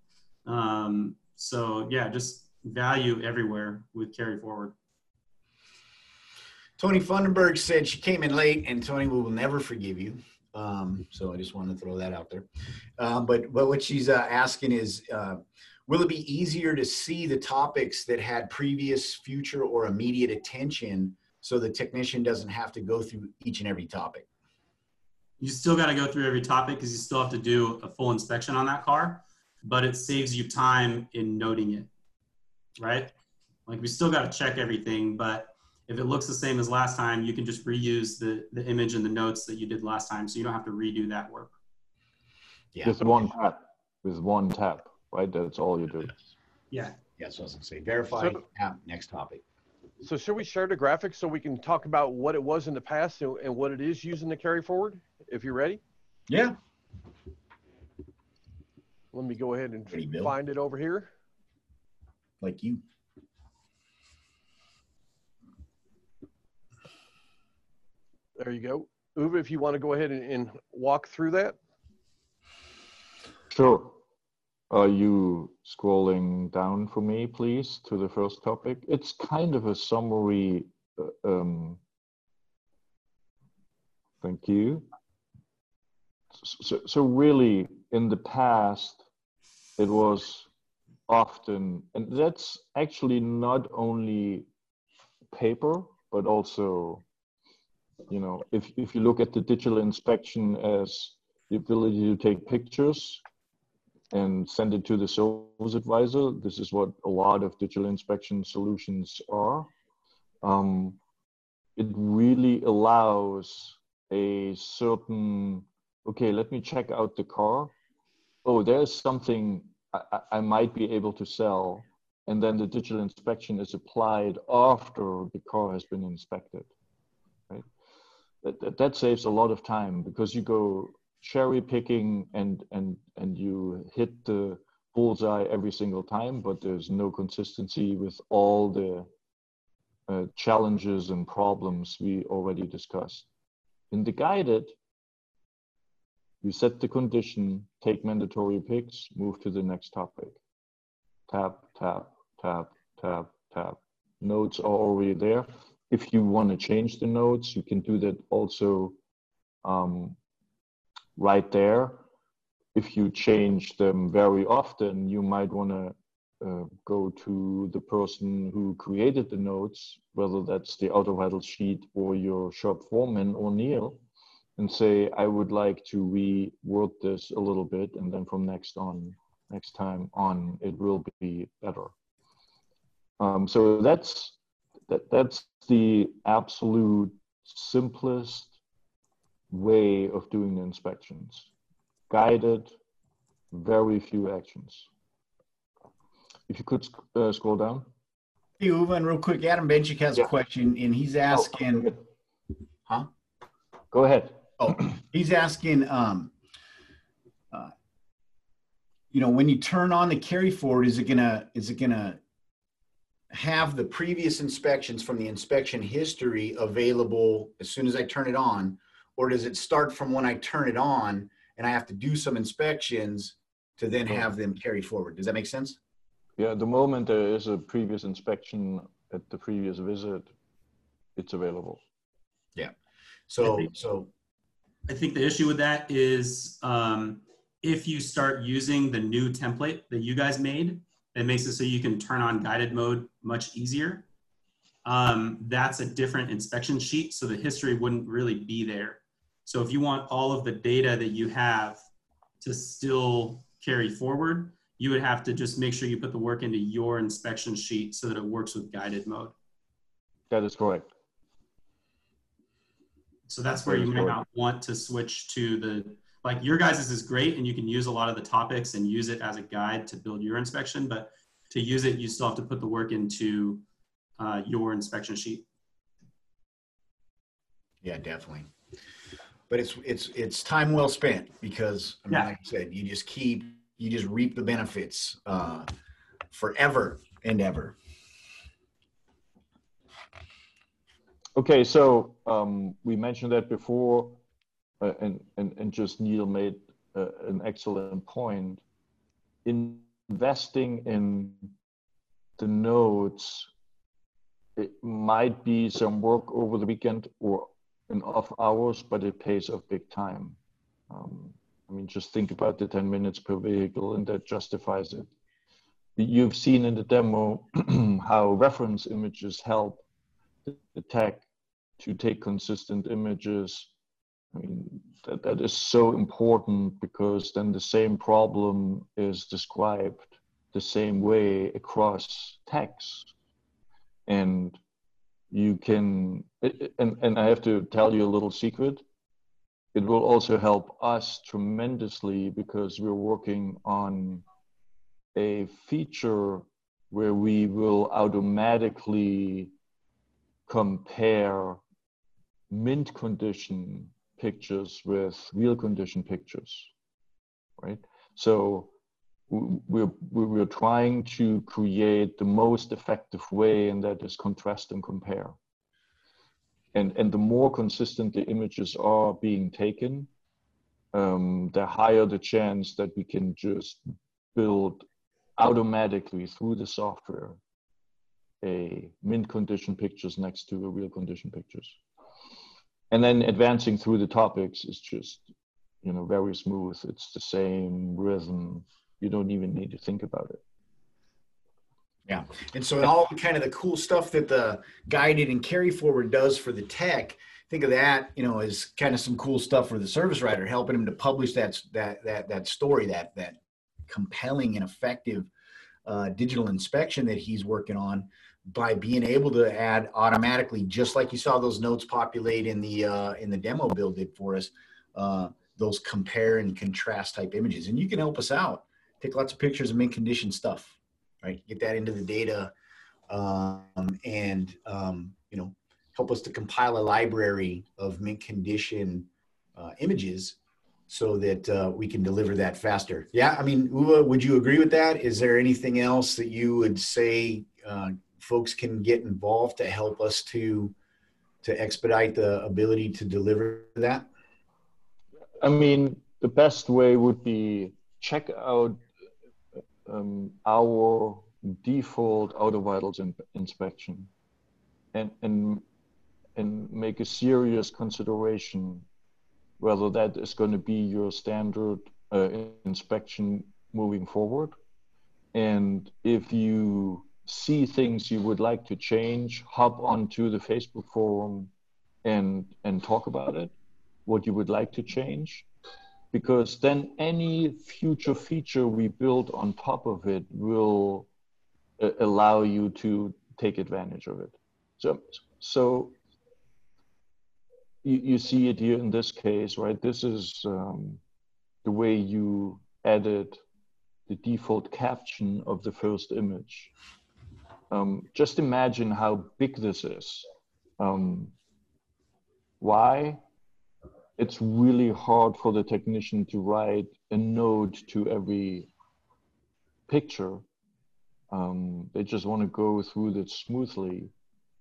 um, so yeah just value everywhere with carry forward
Tony Fundenberg said she came in late, and Tony we will never forgive you. Um, so I just wanted to throw that out there. Um, but but what she's uh, asking is, uh, will it be easier to see the topics that had previous, future, or immediate attention, so the technician doesn't have to go through each and every topic?
you still got to go through every topic because you still have to do a full inspection on that car but it saves you time in noting it right like we still got to check everything but if it looks the same as last time you can just reuse the the image and the notes that you did last time so you don't have to redo that work
Yeah.
With one tap, with one tap, right? That's all you do.
yeah
Yeah, so I was gonna say verify
So-
app. Next topic.
So should we share the graphics so we can talk about what it was in the past and, and what it is using the carry forward? If you're ready,
Yeah.
let me go ahead and
Ready,
find it over here.
Like you.
There you go. Uwe, if you want to go ahead and, and walk through that.
Sure. Are you scrolling down for me, please, to the first topic? It's kind of a summary. uh, Um, thank you. So, so really, in the past, it was often, and that's actually not only paper, but also, you know, if, if you look at the digital inspection as the ability to take pictures and send it to the service advisor. This is what a lot of digital inspection solutions are. Um, it really allows a certain, okay, let me check out the car. Oh, there's something I- I might be able to sell. And then the digital inspection is applied after the car has been inspected. That, that saves a lot of time because you go cherry picking and and and you hit the bullseye every single time but there's no consistency with all the uh, challenges and problems we already discussed. In the guided you set the condition take mandatory pics move to the next topic. Tap tap tap tap tap. Notes are already there if you want to change the notes you can do that also um, right there. If you change them very often, you might want to uh, go to the person who created the notes, whether that's the auto vital sheet or your shop foreman or Neil, and say, I would like to reword this a little bit, and then from next on, next time on, it will be better. Um, so that's that, that's the absolute simplest way of doing the inspections. Guided, very few actions. If you could uh, scroll down.
Hey, Uwe, and real quick, Adam Benchik has
Yeah.
a question, and he's
Oh,
asking.
go ahead.
Huh?
Go ahead.
Oh, he's asking, um, uh, you know, when you turn on the carry forward, is it gonna, is it gonna have the previous inspections from the inspection history available as soon as I turn it on? Or does it start from when I turn it on and I have to do some inspections to then have them carry forward? Does that make sense?
Yeah, the moment there is a previous inspection at the previous visit, it's available. Yeah.
So,
think-
so,
I think the issue with that is um, if you start using the new template that you guys made, it makes it so you can turn on guided mode much easier. Um, that's a different inspection sheet, so the history wouldn't really be there. So if you want all of the data that you have to still carry forward, you would have to just make sure you put the work into your inspection sheet so that it works with guided mode.
That is correct.
So that's where you might not want to switch to the, like your guys' is great and you can use a lot of the topics and use it as a guide to build your inspection, but to use it, you still have to put the work into uh, your inspection sheet.
yeah, definitely. but it's it's it's time well spent because I mean,
Yeah.
like I said, you just keep you just reap the benefits uh, forever and ever.
Okay, so um, we mentioned that before, uh, and, and, and just Neil made uh, an excellent point. Investing in the nodes, it might be some work over the weekend or in off hours, but it pays off big time. Um, I mean, just think about the 10 minutes per vehicle, and that justifies it. You've seen in the demo how reference images help the tech to take consistent images. I mean, that, that is so important because then the same problem is described the same way across techs. And you can, and, and I have to tell you a little secret. It will also help us tremendously because we're working on a feature where we will automatically compare mint condition pictures with real condition pictures, right? So we're, we're trying to create the most effective way, and that is contrast and compare. And, and the more consistent the images are being taken, um, the higher the chance that we can just build automatically through the software a mint condition pictures next to a real condition pictures. And then advancing through the topics is just, you know, very smooth. It's the same rhythm. You don't even need to think about it.
Yeah. And so all kind of the cool stuff that the guided and carry forward does for the tech, think of that, you know, as kind of some cool stuff for the service writer, helping him to publish that that that that story, that that compelling and effective uh, digital inspection that he's working on by being able to add automatically, just like you saw those notes populate in the uh, in the demo Bill did for us, uh, those compare and contrast type images. And you can help us out. Take lots of pictures of mint condition stuff, right? Get that into the data, um, and um, you know, help us to compile a library of mint condition uh, images so that uh, we can deliver that faster. Yeah, I mean, Uwe, would you agree with that? Is there anything else that you would say uh, folks can get involved to help us to to expedite the ability to deliver that?
I mean, the best way would be check out um, our default AutoVitals in, inspection and and and make a serious consideration whether that is going to be your standard uh, inspection moving forward and if you see things you would like to change, hop onto the Facebook forum and and talk about it, what you would like to change, because then any future feature we build on top of it will uh, allow you to take advantage of it. So so you, you see it here in this case, right? This is um, the way you edit the default caption of the first image. Um, just imagine how big this is. Um, why? It's really hard for the technician to write a note to every picture. Um, they just want to go through that smoothly.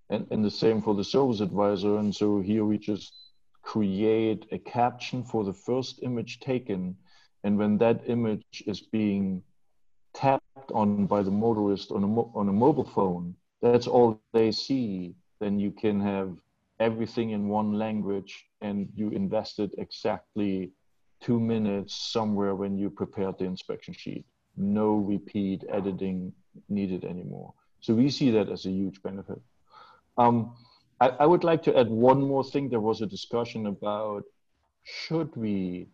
And, and the same for the service advisor. And so here we just create a caption for the first image taken. And when that image is being tapped on by the motorist on a, mo- on a mobile phone, that's all they see, then you can have everything in one language and you invested exactly two minutes somewhere when you prepared the inspection sheet. No repeat editing needed anymore. So we see that as a huge benefit. Um, I, I would like to add one more thing. There was a discussion about should we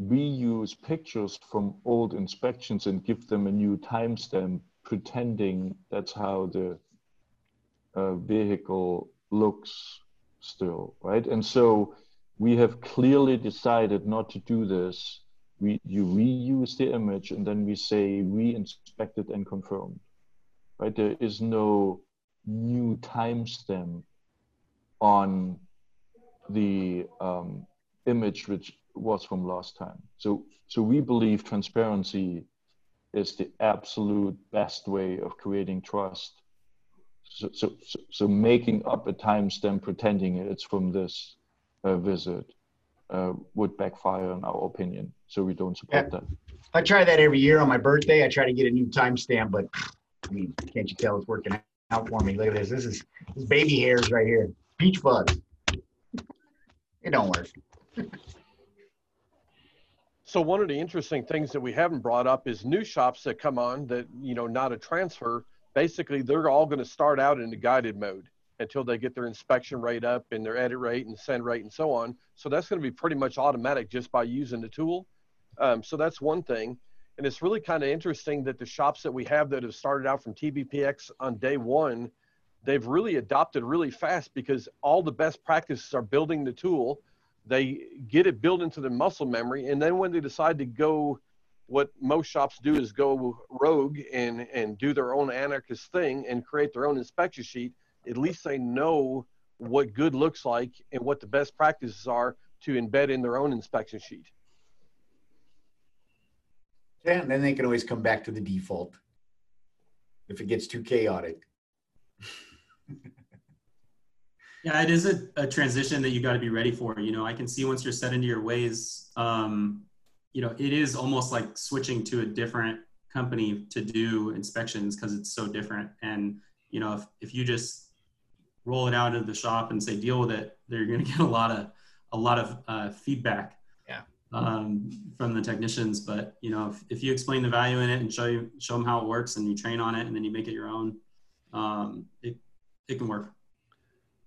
reuse pictures from old inspections and give them a new timestamp, pretending that's how the uh, vehicle looks still, right? And so we have clearly decided not to do this. We, you reuse the image and then we say re-inspected and confirmed, right? There is no new timestamp on the um, image which was from last time. So, so we believe transparency is the absolute best way of creating trust. So, so, so, so making up a timestamp, pretending it's from this uh, visit, uh, would backfire in our opinion. So we don't support yeah. that.
I try that every year on my birthday. I try to get a new timestamp, but I mean, can't you tell it's working out for me? Look at this. This is this baby hairs right here. Peach fuzz. It don't work.
so one of the interesting things that we haven't brought up is new shops that come on that you know not a transfer. Basically, they're all going to start out in the guided mode until they get their inspection rate up and their edit rate and send rate and so on. So that's going to be pretty much automatic just by using the tool. Um, so that's one thing. And it's really kind of interesting that the shops that we have that have started out from TVPX on day one, they've really adopted really fast because all the best practices are building the tool. They get it built into the muscle memory. And then when they decide to go, what most shops do is go rogue and, and do their own anarchist thing and create their own inspection sheet. At least they know what good looks like and what the best practices are to embed in their own inspection sheet.
Yeah, and then they can always come back to the default if it gets too chaotic.
yeah, it is a, a transition that you got to be ready for. You know, I can see once you're set into your ways, um, you know, it is almost like switching to a different company to do inspections because it's so different. And, you know, if, if you just roll it out into the shop and say, deal with it, they're going to get a lot of, a lot of uh, feedback um, from the technicians. But you know, if, if you explain the value in it and show you show them how it works, and you train on it, and then you make it your own, um, it it can work.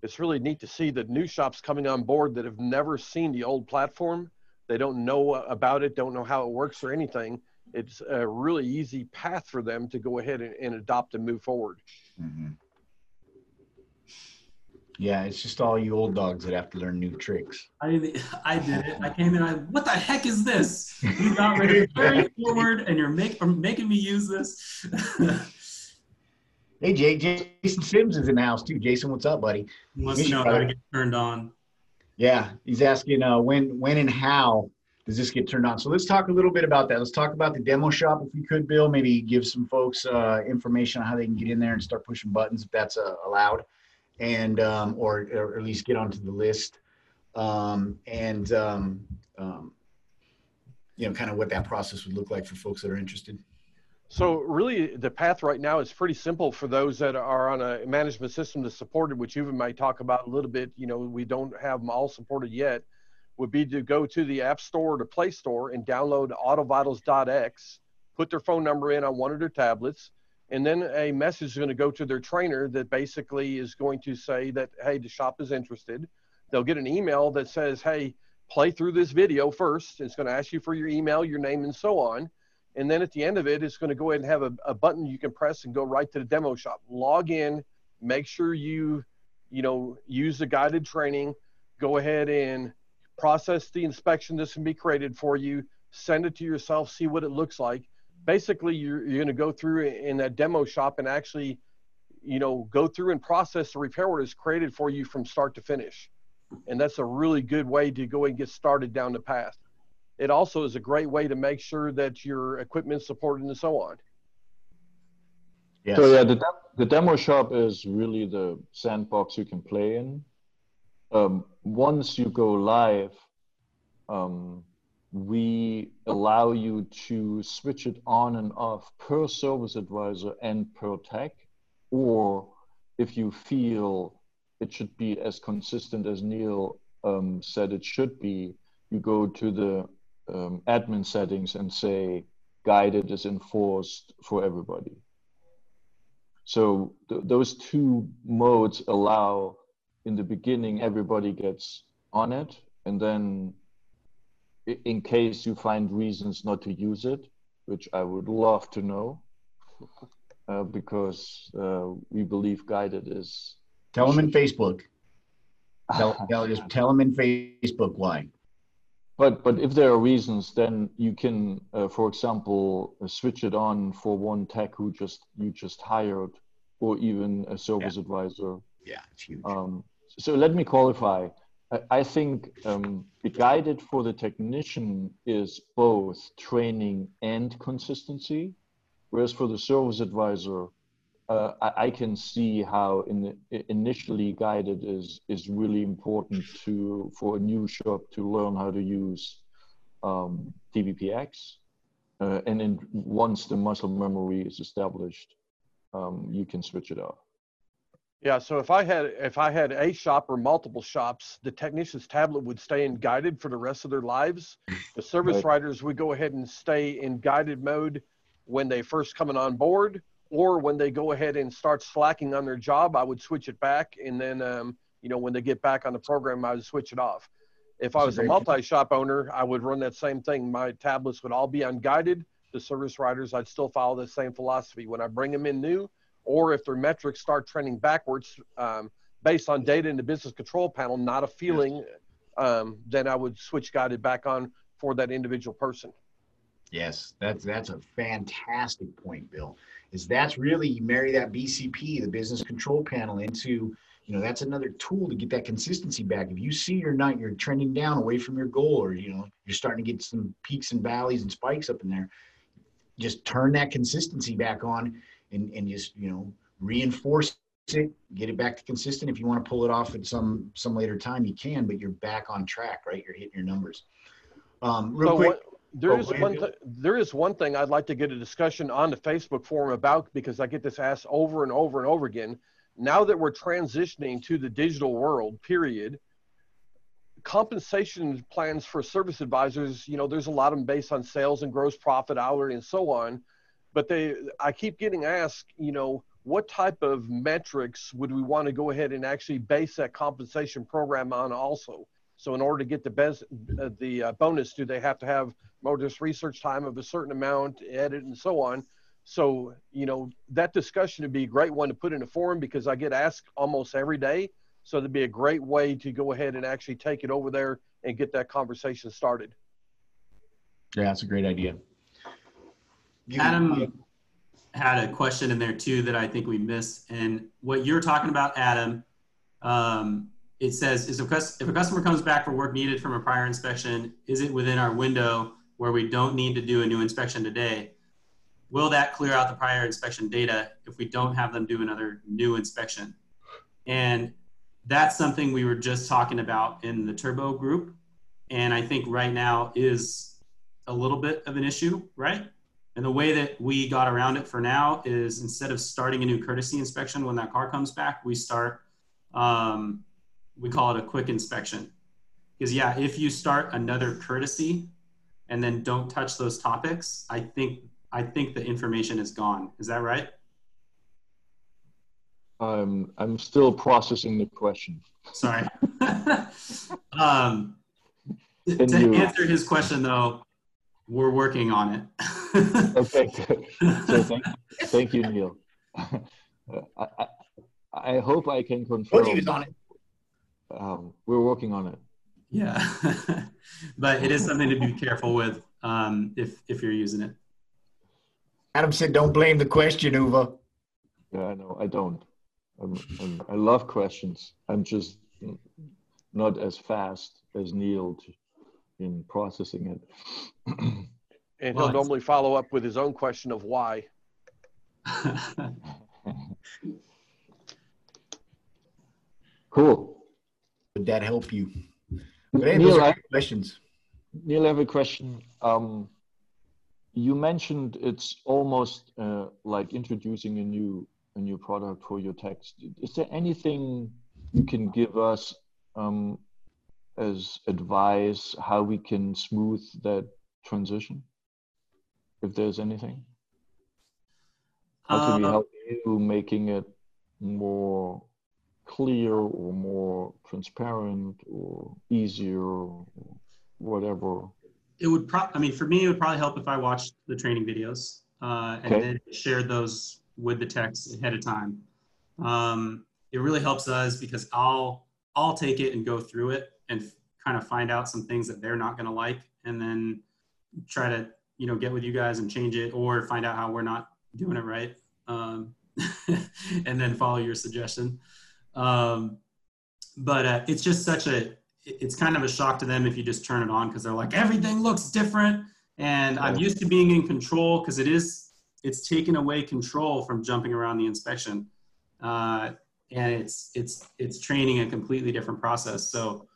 It's really neat to see the new shops coming on board that have never seen the old platform. They don't know about it, don't know how it works or anything. It's a really easy path for them to go ahead and, and adopt and move forward. Mm-hmm.
Yeah, it's just all you old dogs that have to learn new tricks.
I I did it. I came in. I what the heck is this? You got ready to carry forward, and you're make, making me use this.
hey, Jay, Jason Sims is in the house too. Jason, what's up, buddy?
He wants to know how to get turned on.
Yeah, he's asking uh, when, when, and how does this get turned on? So let's talk a little bit about that. Let's talk about the demo shop, if we could, Bill. Maybe give some folks uh, information on how they can get in there and start pushing buttons if that's uh, allowed and um, or, or at least get onto the list um, and um, um, you know kind of what that process would look like for folks that are interested
so really the path right now is pretty simple for those that are on a management system that's supported which you might talk about a little bit. You know we don't have them all supported yet. Would be to go to the app store or the play store and download autovitals.x put their phone number in on one of their tablets and then a message is going to go to their trainer that basically is going to say that hey the shop is interested. They'll get an email that says hey play through this video first. It's going to ask you for your email your name and so on and then at the end of it it's going to go ahead and have a, a button you can press and go right to the demo shop. Log in make sure you you know use the guided training go ahead and process the inspection going to be created for you send it to yourself see what it looks like. Basically you're, you're going to go through in that demo shop and actually you know go through and process the repair orders created for you from start to finish. And that's a really good way to go and get started down the path it also is a great way to make sure that your equipment's supported and so on
yes. so yeah the, the demo shop is really the sandbox you can play in um, once you go live um, we allow you to switch it on and off per service advisor and per tech, or if you feel it should be as consistent as Neil um, said it should be, you go to the um, admin settings and say guided is enforced for everybody. So th those two modes allow in the beginning everybody gets on it and then in case you find reasons not to use it, which I would love to know, uh, because uh, we believe guided is.
Tell them in Facebook. Tell, tell, just tell them in Facebook why.
But but if there are reasons, then you can, uh, for example, uh, switch it on for one tech who just you just hired, or even a service
yeah.
advisor.
Yeah, it's huge.
Um, so let me qualify I think um, the guided for the technician is both training and consistency, whereas for the service advisor, uh, I, can see how in the, initially guided is is really important to for a new shop to learn how to use um, TVPX, uh, and then once the muscle memory is established, um, you can switch it off.
Yeah, so if I had if I had a shop or multiple shops, the technician's tablet would stay in guided for the rest of their lives. The service right. writers would go ahead and stay in guided mode when they first coming on board, or when they go ahead and start slacking on their job, I would switch it back, and then um, you know when they get back on the program, I would switch it off. If I was a multi-shop owner, I would run that same thing. My tablets would all be unguided. The service writers, I'd still follow the same philosophy. When I bring them in new, or if their metrics start trending backwards um, based on data in the business control panel, not a feeling, um, then I would switch guided back on for that individual person.
Yes, that's that's a fantastic point, Bill. Is that's really you marry that BCP, the business control panel, into you know that's another tool to get that consistency back. If you see you're not you're trending down away from your goal, or you know you're starting to get some peaks and valleys and spikes up in there, just turn that consistency back on and, and just, you know, reinforce it, get it back to consistent. If you want to pull it off at some, some later time, you can, but you're back on track, right? You're hitting your numbers. Um, real
so
quick.
What, there oh, is one th- there is one thing I'd like to get a discussion on the Facebook forum about because I get this asked over and over and over again. Now that we're transitioning to the digital world, period, compensation plans for service advisors, you know, there's a lot of them based on sales and gross profit, hourly, and so on. But they i keep getting asked you know what type of metrics would we want to go ahead and actually base that compensation program on also? So in order to get the best uh, the uh, bonus do they have to have motorist research time of a certain amount edit and so on. So you know that discussion would be a great one to put in a forum because i get asked almost every day. So that'd be a great way to go ahead and actually take it over there and get that conversation started.
Yeah that's a great idea.
Adam had a question in there too that I think we missed. And what you're talking about, Adam, um, it says, is if a customer comes back for work needed from a prior inspection, is it within our window where we don't need to do a new inspection today? Will that clear out the prior inspection data if we don't have them do another new inspection? And that's something we were just talking about in the turbo group. And I think right now is a little bit of an issue, right? And the way that we got around it for now is instead of starting a new courtesy inspection when that car comes back, we start, um, we call it a quick inspection. Because, yeah, if you start another courtesy and then don't touch those topics, I think, I think the information is gone. Is that right?
Um, I'm still processing the question.
Sorry. um, to answer his question, though, we're working on
it. okay. So thank, thank you, Neil. I, I, I, hope I can confirm.
What on it?
Um, we're working on it.
Yeah, but it is something to be careful with um, if if you're using it.
Adam said, "Don't blame the question, Uwe."
Yeah, I know. I don't. I'm, I'm, i love questions. I'm just not as fast as Neil to, in processing it.
and he'll normally follow up with his own question of why.
cool.
Would that help you? But hey, Neil, I, questions.
Neil, I have a question. Um, you mentioned it's almost uh, like introducing a new a new product for your techs. Is there anything you can give us um, as advice how we can smooth that transition if there's anything how can we uh, help you making it more clear or more transparent or easier or whatever?
It would pro- i mean for me it would probably help if i watched the training videos uh, and okay. then shared those with the techs ahead of time. Um, it really helps us because i'll i'll take it and go through it and kind of find out some things that they're not going to like and then try to you know get with you guys and change it or find out how we're not doing it right um, and then follow your suggestion um, but uh, it's just such a it's kind of a shock to them if you just turn it on because they're like everything looks different. And i'm used to being in control because it is it's taken away control from jumping around the inspection. Uh, and it's it's it's training a completely different process. So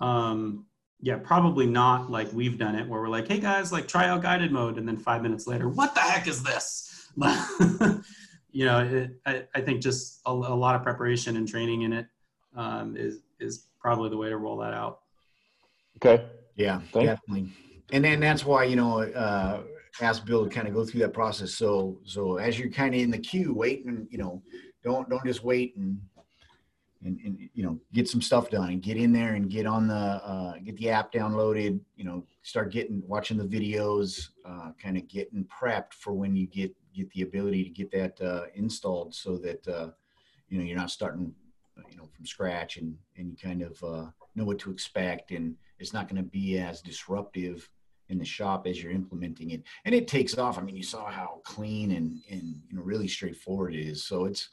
um, yeah probably not like we've done it where we're like hey guys like try out guided mode. And then five minutes later what the heck is this you know it, I, I think just a, a lot of preparation and training in it um, is is probably the way to roll that out.
Okay.
Yeah,
Thank-
definitely. And then that's why you know, uh, ask Bill to kind of go through that process. So, so as you're kind of in the queue, waiting, you know, don't don't just wait and and, and you know get some stuff done and get in there and get on the uh, get the app downloaded. You know, start getting watching the videos, uh, kind of getting prepped for when you get get the ability to get that uh, installed, so that uh, you know you're not starting you know from scratch and and you kind of uh, know what to expect and it's not going to be as disruptive in the shop as you're implementing it. And it takes off. I mean you saw how clean and and you know really straightforward it is. So it's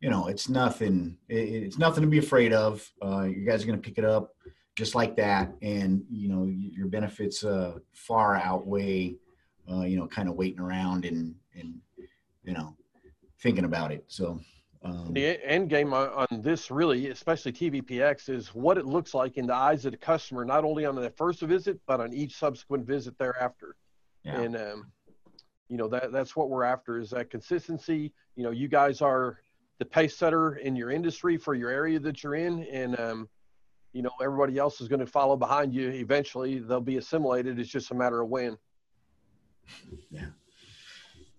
you know it's nothing it's nothing to be afraid of. Uh, you guys are going to pick it up just like that. And you know your benefits uh, far outweigh uh, you know kind of waiting around and and you know thinking about it so um,
The end game on, on this really, especially TVPX, is what it looks like in the eyes of the customer, not only on the first visit, but on each subsequent visit thereafter.
yeah.
And um, you know that that's what we're after is that consistency. You know, you guys are the pace setter in your industry for your area that you're in, and um, you know everybody else is going to follow behind you. Eventually, they'll be assimilated. It's just a matter of when.
yeah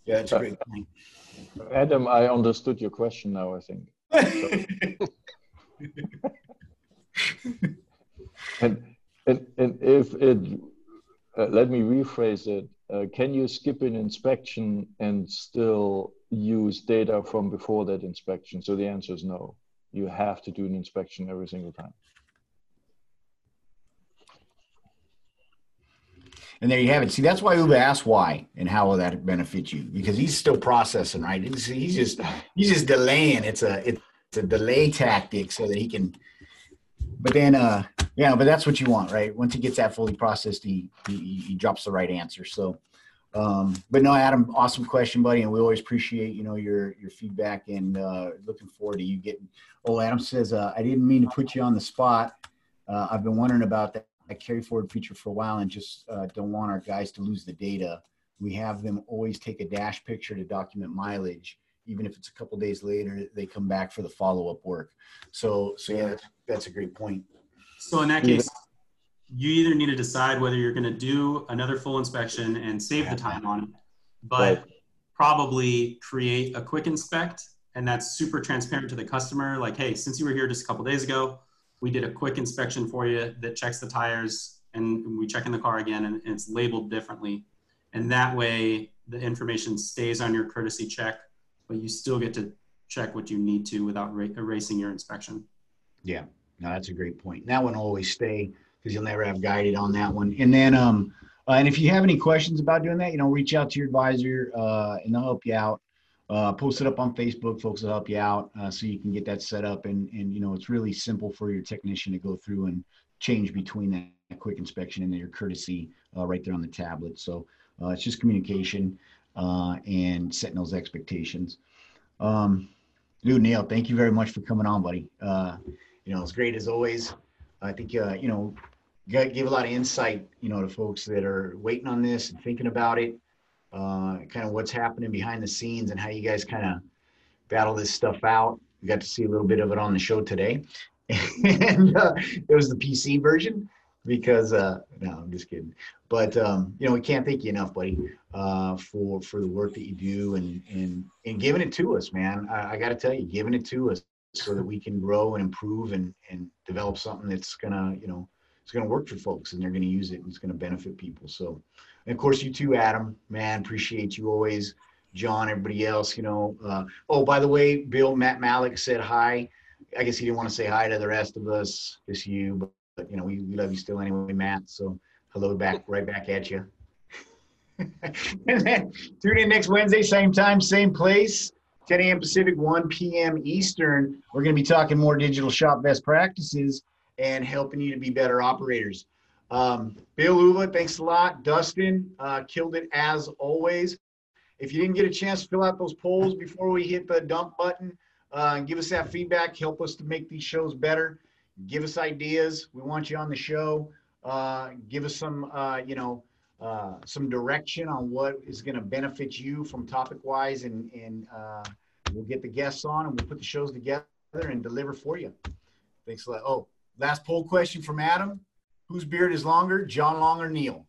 it's a great point
Adam, I understood your question now, I think. And, and, and if it, uh, let me rephrase it, uh, can you skip an inspection and still use data from before that inspection? So the answer is no. You have to do an inspection every single time.
And there you have it. See, that's why Uwe asked why and how will that benefit you because he's still processing, right? He's, he's just he's just delaying. It's a it's a delay tactic so that he can. But then, uh, yeah, but that's what you want, right? Once he gets that fully processed, he he, he drops the right answer. So, um, but no, Adam, awesome question, buddy, and we always appreciate you know your your feedback and uh, looking forward to you getting. Oh, Adam says uh, I didn't mean to put you on the spot. Uh, I've been wondering about that that carry forward feature for a while and just uh, don't want our guys to lose the data. We have them always take a dash picture to document mileage, even if it's a couple days later. They come back for the follow up work. So, so yeah, that's, that's a great point.
So in that case, you either need to decide whether you're going to do another full inspection and save the time on it, but probably create a quick inspect and that's super transparent to the customer. Like, hey, since you were here just a couple days ago, we did a quick inspection for you that checks the tires and we check in the car again and it's labeled differently. And that way the information stays on your courtesy check, but you still get to check what you need to without ra- erasing your inspection.
Yeah, no, that's a great point. That one always stay because you'll never have guided on that one. And then, um, uh, and if you have any questions about doing that, you know, reach out to your advisor uh, and they'll help you out. Uh, post it up on Facebook, folks will help you out uh, so you can get that set up. And, and, you know, it's really simple for your technician to go through and change between that quick inspection and your courtesy uh, right there on the tablet. So uh, it's just communication uh, and setting those expectations. Um, dude, Neil, thank you very much for coming on, buddy. Uh, you know, it's great as always. I think, you know, give a lot of insight, you know, to folks that are waiting on this and thinking about it uh, kind of what's happening behind the scenes and how you guys kind of battle this stuff out. We got to see a little bit of it on the show today, and uh, it was the PC version because uh, no, I'm just kidding. But um, you know, we can't thank you enough, buddy, uh, for for the work that you do and and and giving it to us, man. I, I got to tell you, giving it to us so that we can grow and improve and and develop something that's gonna you know it's gonna work for folks and they're gonna use it and it's gonna benefit people. So. And of course, you too, Adam. Man, appreciate you always. John, everybody else, you know. Uh, oh, by the way, Bill, Matt Malik said hi. I guess he didn't want to say hi to the rest of us, just you, but, but you know, we, we love you still anyway, Matt. So hello back, right back at you. and then tune in next Wednesday, same time, same place, 10 a.m. Pacific, 1 p.m. Eastern. We're going to be talking more digital shop best practices and helping you to be better operators. Um, Bill Uwe, thanks a lot. Dustin uh, killed it as always. If you didn't get a chance to fill out those polls before we hit the dump button, uh, give us that feedback. Help us to make these shows better. Give us ideas. We want you on the show. Uh, give us some, uh, you know, uh, some direction on what is going to benefit you from topic wise, and and uh, we'll get the guests on and we'll put the shows together and deliver for you. Thanks a lot. Oh, last poll question from Adam: Whose beard is longer, John Long or Neil?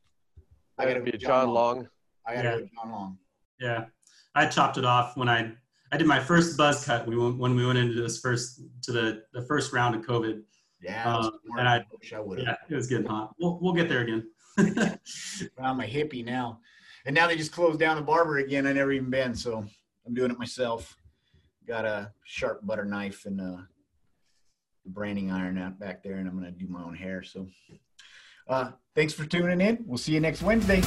I gotta be John Long. Long.
I gotta yeah. go John Long.
Yeah, I chopped it off when I I did my first buzz cut. We went, when we went into this first to the the first round of COVID.
Yeah, um, and I, I wish I would.
Yeah, it was getting hot. We'll we'll get there again.
I'm a hippie now, and now they just closed down the barber again. I never even been, so I'm doing it myself. Got a sharp butter knife and a branding iron out back there, and I'm gonna do my own hair. So, uh, thanks for tuning in. We'll see you next Wednesday.